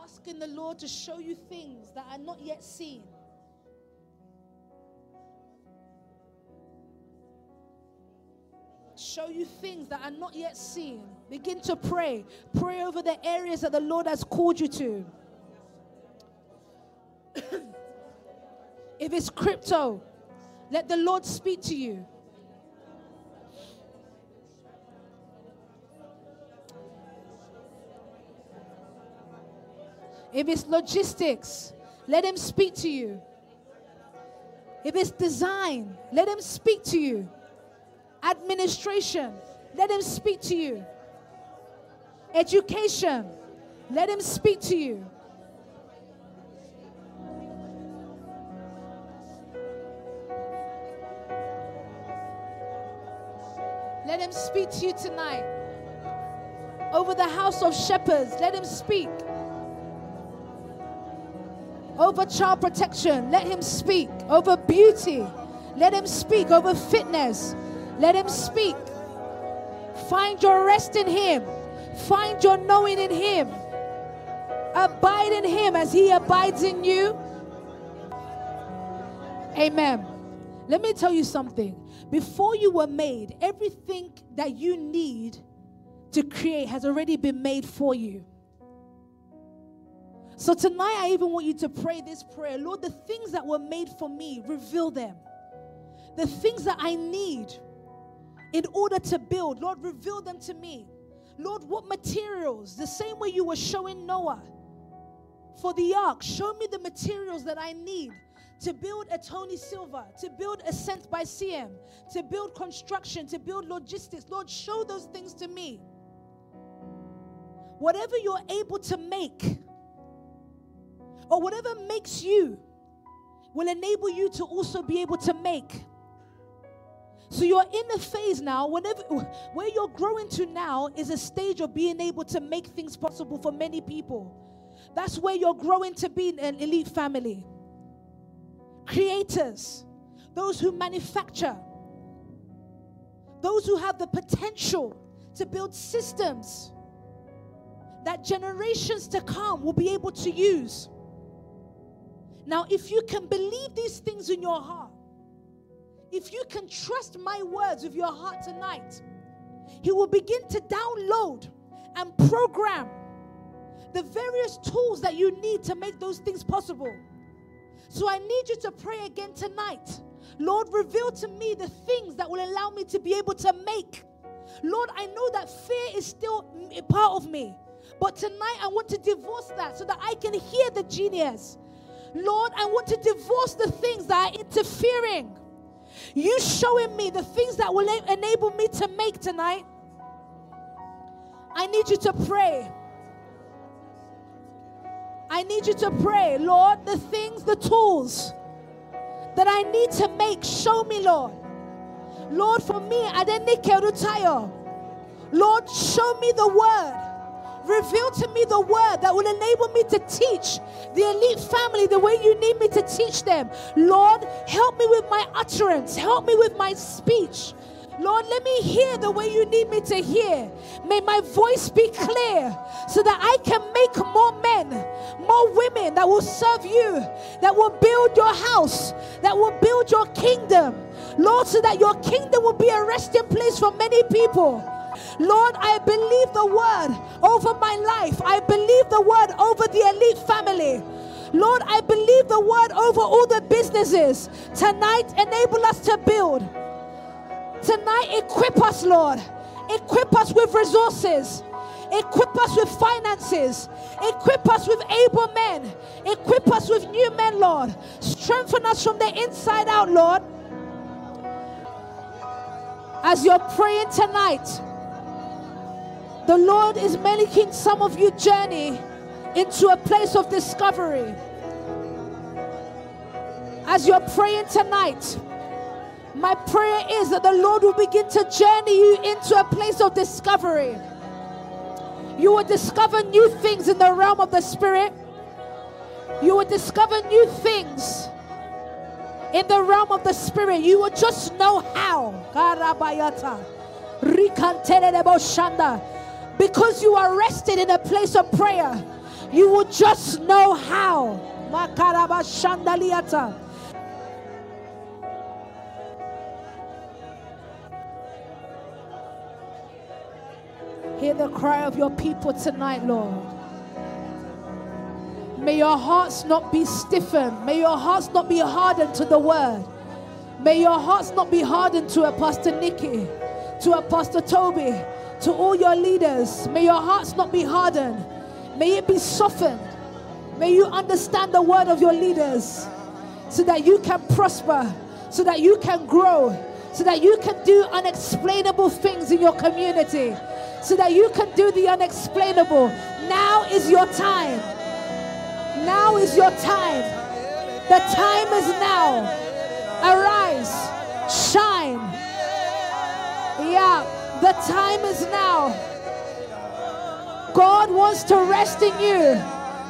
Asking the Lord to show you things that are not yet seen. Show you things that are not yet seen. Begin to pray. Pray over the areas that the Lord has called you to. [coughs] if it's crypto, let the Lord speak to you. If it's logistics, let him speak to you. If it's design, let him speak to you. Administration, let him speak to you. Education, let him speak to you. Let him speak to you tonight. Over the house of shepherds, let him speak. Over child protection, let him speak. Over beauty, let him speak. Over fitness, let him speak. Find your rest in him. Find your knowing in him. Abide in him as he abides in you. Amen. Let me tell you something. Before you were made, everything that you need to create has already been made for you. So tonight, I even want you to pray this prayer Lord, the things that were made for me, reveal them. The things that I need in order to build, Lord, reveal them to me. Lord, what materials, the same way you were showing Noah for the ark, show me the materials that I need to build a Tony Silver, to build a Ascent by CM, to build construction, to build logistics. Lord, show those things to me. Whatever you're able to make, or whatever makes you, will enable you to also be able to make. So you're in a phase now, whenever where you're growing to now is a stage of being able to make things possible for many people. That's where you're growing to be an elite family. Creators, those who manufacture, those who have the potential to build systems that generations to come will be able to use. Now, if you can believe these things in your heart, if you can trust my words with your heart tonight, He will begin to download and program the various tools that you need to make those things possible. So I need you to pray again tonight. Lord, reveal to me the things that will allow me to be able to make. Lord, I know that fear is still a part of me. But tonight I want to divorce that so that I can hear the genius. Lord, I want to divorce the things that are interfering. You showing me the things that will enable me to make tonight. I need you to pray. I need you to pray, Lord, the things, the tools that I need to make, show me, Lord. Lord, for me, I didn't. Lord, show me the word. Reveal to me the word that will enable me to teach the elite family the way you need me to teach them. Lord, help me with my utterance, help me with my speech. Lord, let me hear the way you need me to hear. May my voice be clear so that I can make more men, more women that will serve you, that will build your house, that will build your kingdom. Lord, so that your kingdom will be a resting place for many people. Lord, I believe the word over my life. I believe the word over the elite family. Lord, I believe the word over all the businesses. Tonight, enable us to build. Tonight, equip us, Lord. Equip us with resources. Equip us with finances. Equip us with able men. Equip us with new men, Lord. Strengthen us from the inside out, Lord. As you're praying tonight, the Lord is making some of you journey into a place of discovery. As you're praying tonight, my prayer is that the Lord will begin to journey you into a place of discovery. You will discover new things in the realm of the Spirit. You will discover new things in the realm of the Spirit. You will just know how. Because you are rested in a place of prayer, you will just know how. Hear the cry of your people tonight, Lord. May your hearts not be stiffened. May your hearts not be hardened to the word. May your hearts not be hardened to a Pastor Nikki, to a Pastor Tobi, to all your leaders, may your hearts not be hardened. May it be softened. May you understand the word of your leaders so that you can prosper, so that you can grow, so that you can do unexplainable things in your community, so that you can do the unexplainable. Now is your time. Now is your time. The time is now. Arise, shine. Yeah. The time is now. God wants to rest in you.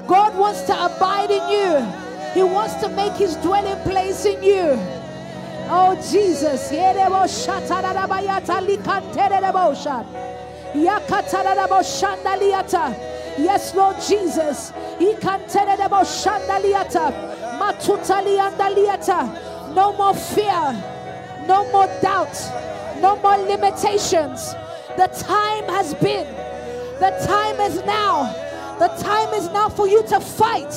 God wants to abide in you. He wants to make his dwelling place in you. Oh Jesus. Yes, Lord Jesus. No more fear. No more doubt no more limitations. The time has been. The time is now. The time is now for you to fight.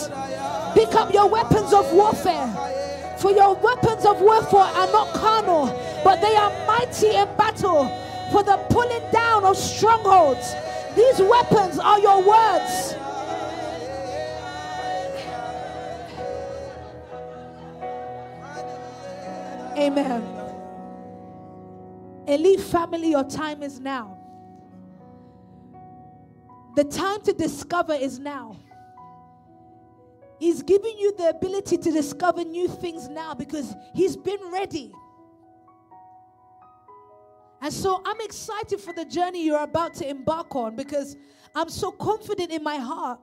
Pick up your weapons of warfare. For your weapons of warfare are not carnal, but they are mighty in battle for the pulling down of strongholds. These weapons are your words. Amen. Elite family, your time is now. The time to discover is now. He's giving you the ability to discover new things now because He's been ready. And so I'm excited for the journey you're about to embark on because I'm so confident in my heart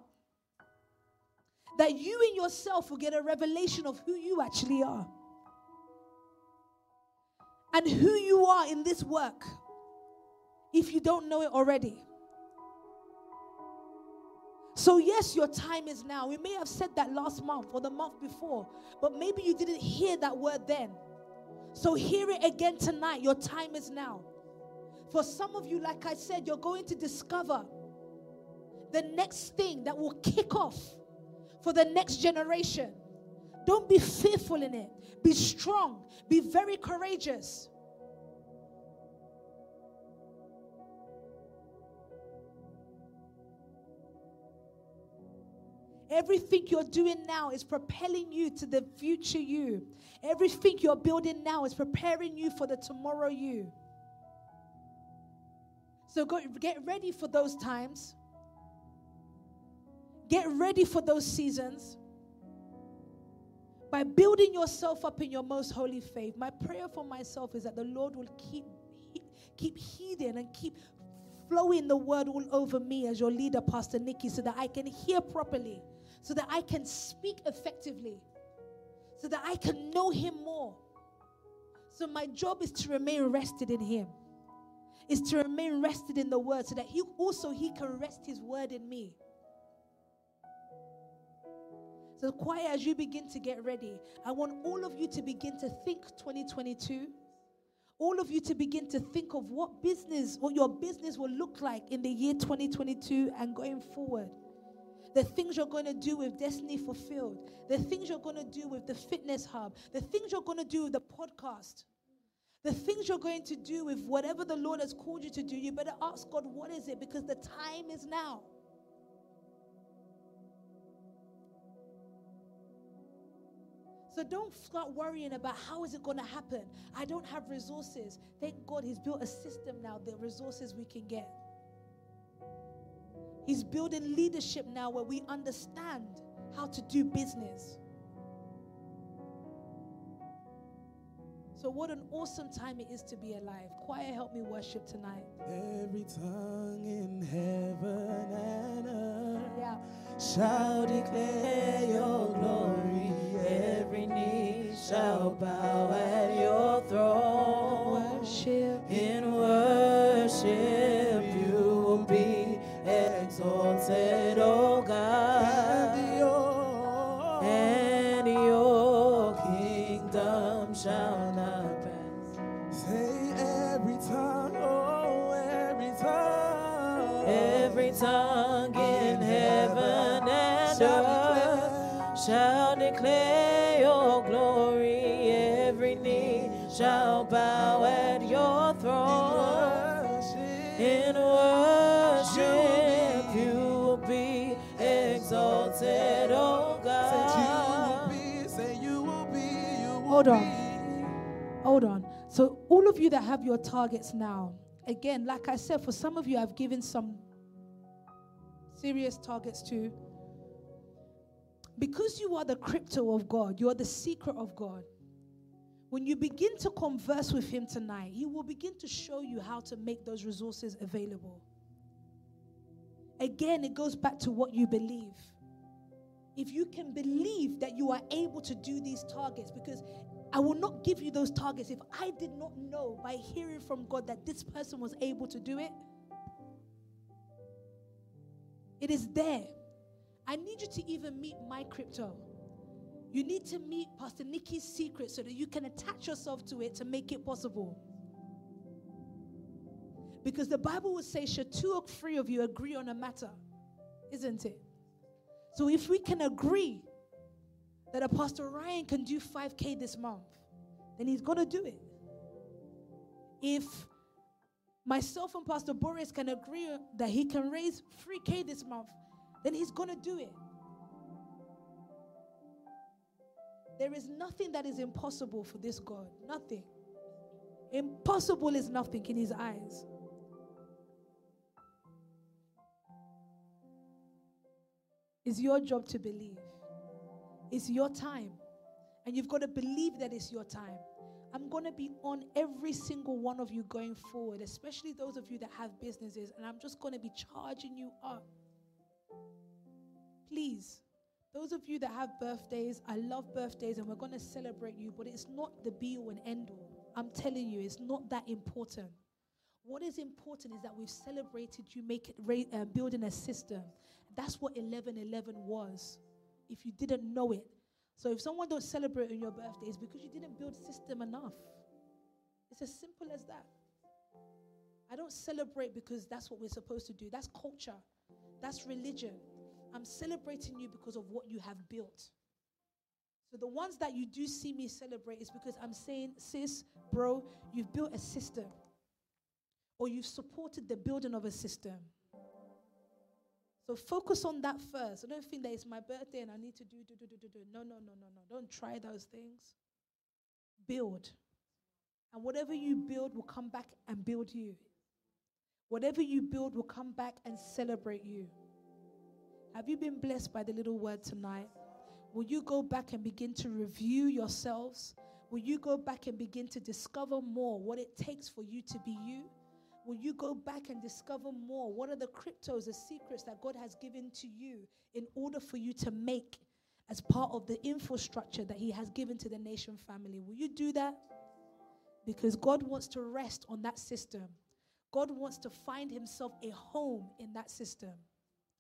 that you in yourself will get a revelation of who you actually are and who you are in this work if you don't know it already. So, yes, your time is now. We may have said that last month or the month before, but maybe you didn't hear that word then. So, hear it again tonight. Your time is now. For some of you, like I said, you're going to discover the next thing that will kick off for the next generation. Don't be fearful in it, be strong, be very courageous. Everything you're doing now is propelling you to the future you. Everything you're building now is preparing you for the tomorrow you. So go, get ready for those times. Get ready for those seasons. By building yourself up in your most holy faith, my prayer for myself is that the Lord will keep keep heeding and keep flowing the word all over me as your leader, Pastor Nikki, so that I can hear properly so that I can speak effectively, so that I can know Him more. So, my job is to remain rested in Him, is to remain rested in the Word, so that He also He can rest His Word in me. So, quiet as you begin to get ready, I want all of you to begin to think 2022 all of you to begin to think of what business, what your business will look like in the year 2022 and going forward the things you're going to do with Destiny Fulfilled, the things you're going to do with the Fitness Hub, the things you're going to do with the podcast, the things you're going to do with whatever the Lord has called you to do, you better ask God, what is it? Because the time is now. So don't start worrying about how is it going to happen. I don't have resources. Thank God he's built a system now, the resources we can get. He's building leadership now where we understand how to do business. So, what an awesome time it is to be alive. Choir, help me worship tonight. Every tongue in heaven and earth Yeah. shall declare your glory. Every knee shall bow at your throne. Worship. In worship, God. And your kingdom shall not pass. Say every tongue, oh, every tongue. Every tongue in heaven and earth shall declare your glory. Every knee shall bow Hold on. Hold on. So, all of you that have your targets now, again, like I said, for some of you, I've given some serious targets to. Because you are the crypto of God, you are the secret of God. When you begin to converse with Him tonight, He will begin to show you how to make those resources available. Again, it goes back to what you believe. If you can believe that you are able to do these targets, because I will not give you those targets if I did not know by hearing from God that this person was able to do it. It is there. I need you to even meet my crypto. You need to meet Pastor Nikki's secret so that you can attach yourself to it to make it possible. Because the Bible would say, should two or three of you agree on a matter, isn't it? So if we can agree that a Pastor Ryan can do 5K this month, then he's going to do it. If myself and Pastor Boris can agree that he can raise 3K this month, then he's going to do it. There is nothing that is impossible for this God. Nothing. Impossible is nothing in his eyes. It's your job to believe. It's your time. And you've got to believe that it's your time. I'm going to be on every single one of you going forward, especially those of you that have businesses, and I'm just going to be charging you up. Please Those of you that have birthdays, I love birthdays and we're going to celebrate you, but it's not the be all and end all. I'm telling you, it's not that important. What is important is that we've celebrated you make it, uh, building a system. That's what 1111 was. If you didn't know it, so if someone don't celebrate on your birthday, it's because you didn't build system enough. It's as simple as that. I don't celebrate because that's what we're supposed to do. That's culture. That's religion. I'm celebrating you because of what you have built. So the ones that you do see me celebrate is because I'm saying, sis, bro, you've built a system. Or you've supported the building of a system. So focus on that first. I don't think that it's my birthday and I need to do, do, do, do, do, do. No, no, no, no, no. Don't try those things. Build. And whatever you build will come back and build you. Whatever you build will come back and celebrate you. Have you been blessed by the little word tonight? Will you go back and begin to review yourselves? Will you go back and begin to discover more what it takes for you to be you? Will you go back and discover more? What are the cryptos, the secrets that God has given to you in order for you to make as part of the infrastructure that He has given to the nation family? Will you do that? Because God wants to rest on that system. God wants to find Himself a home in that system.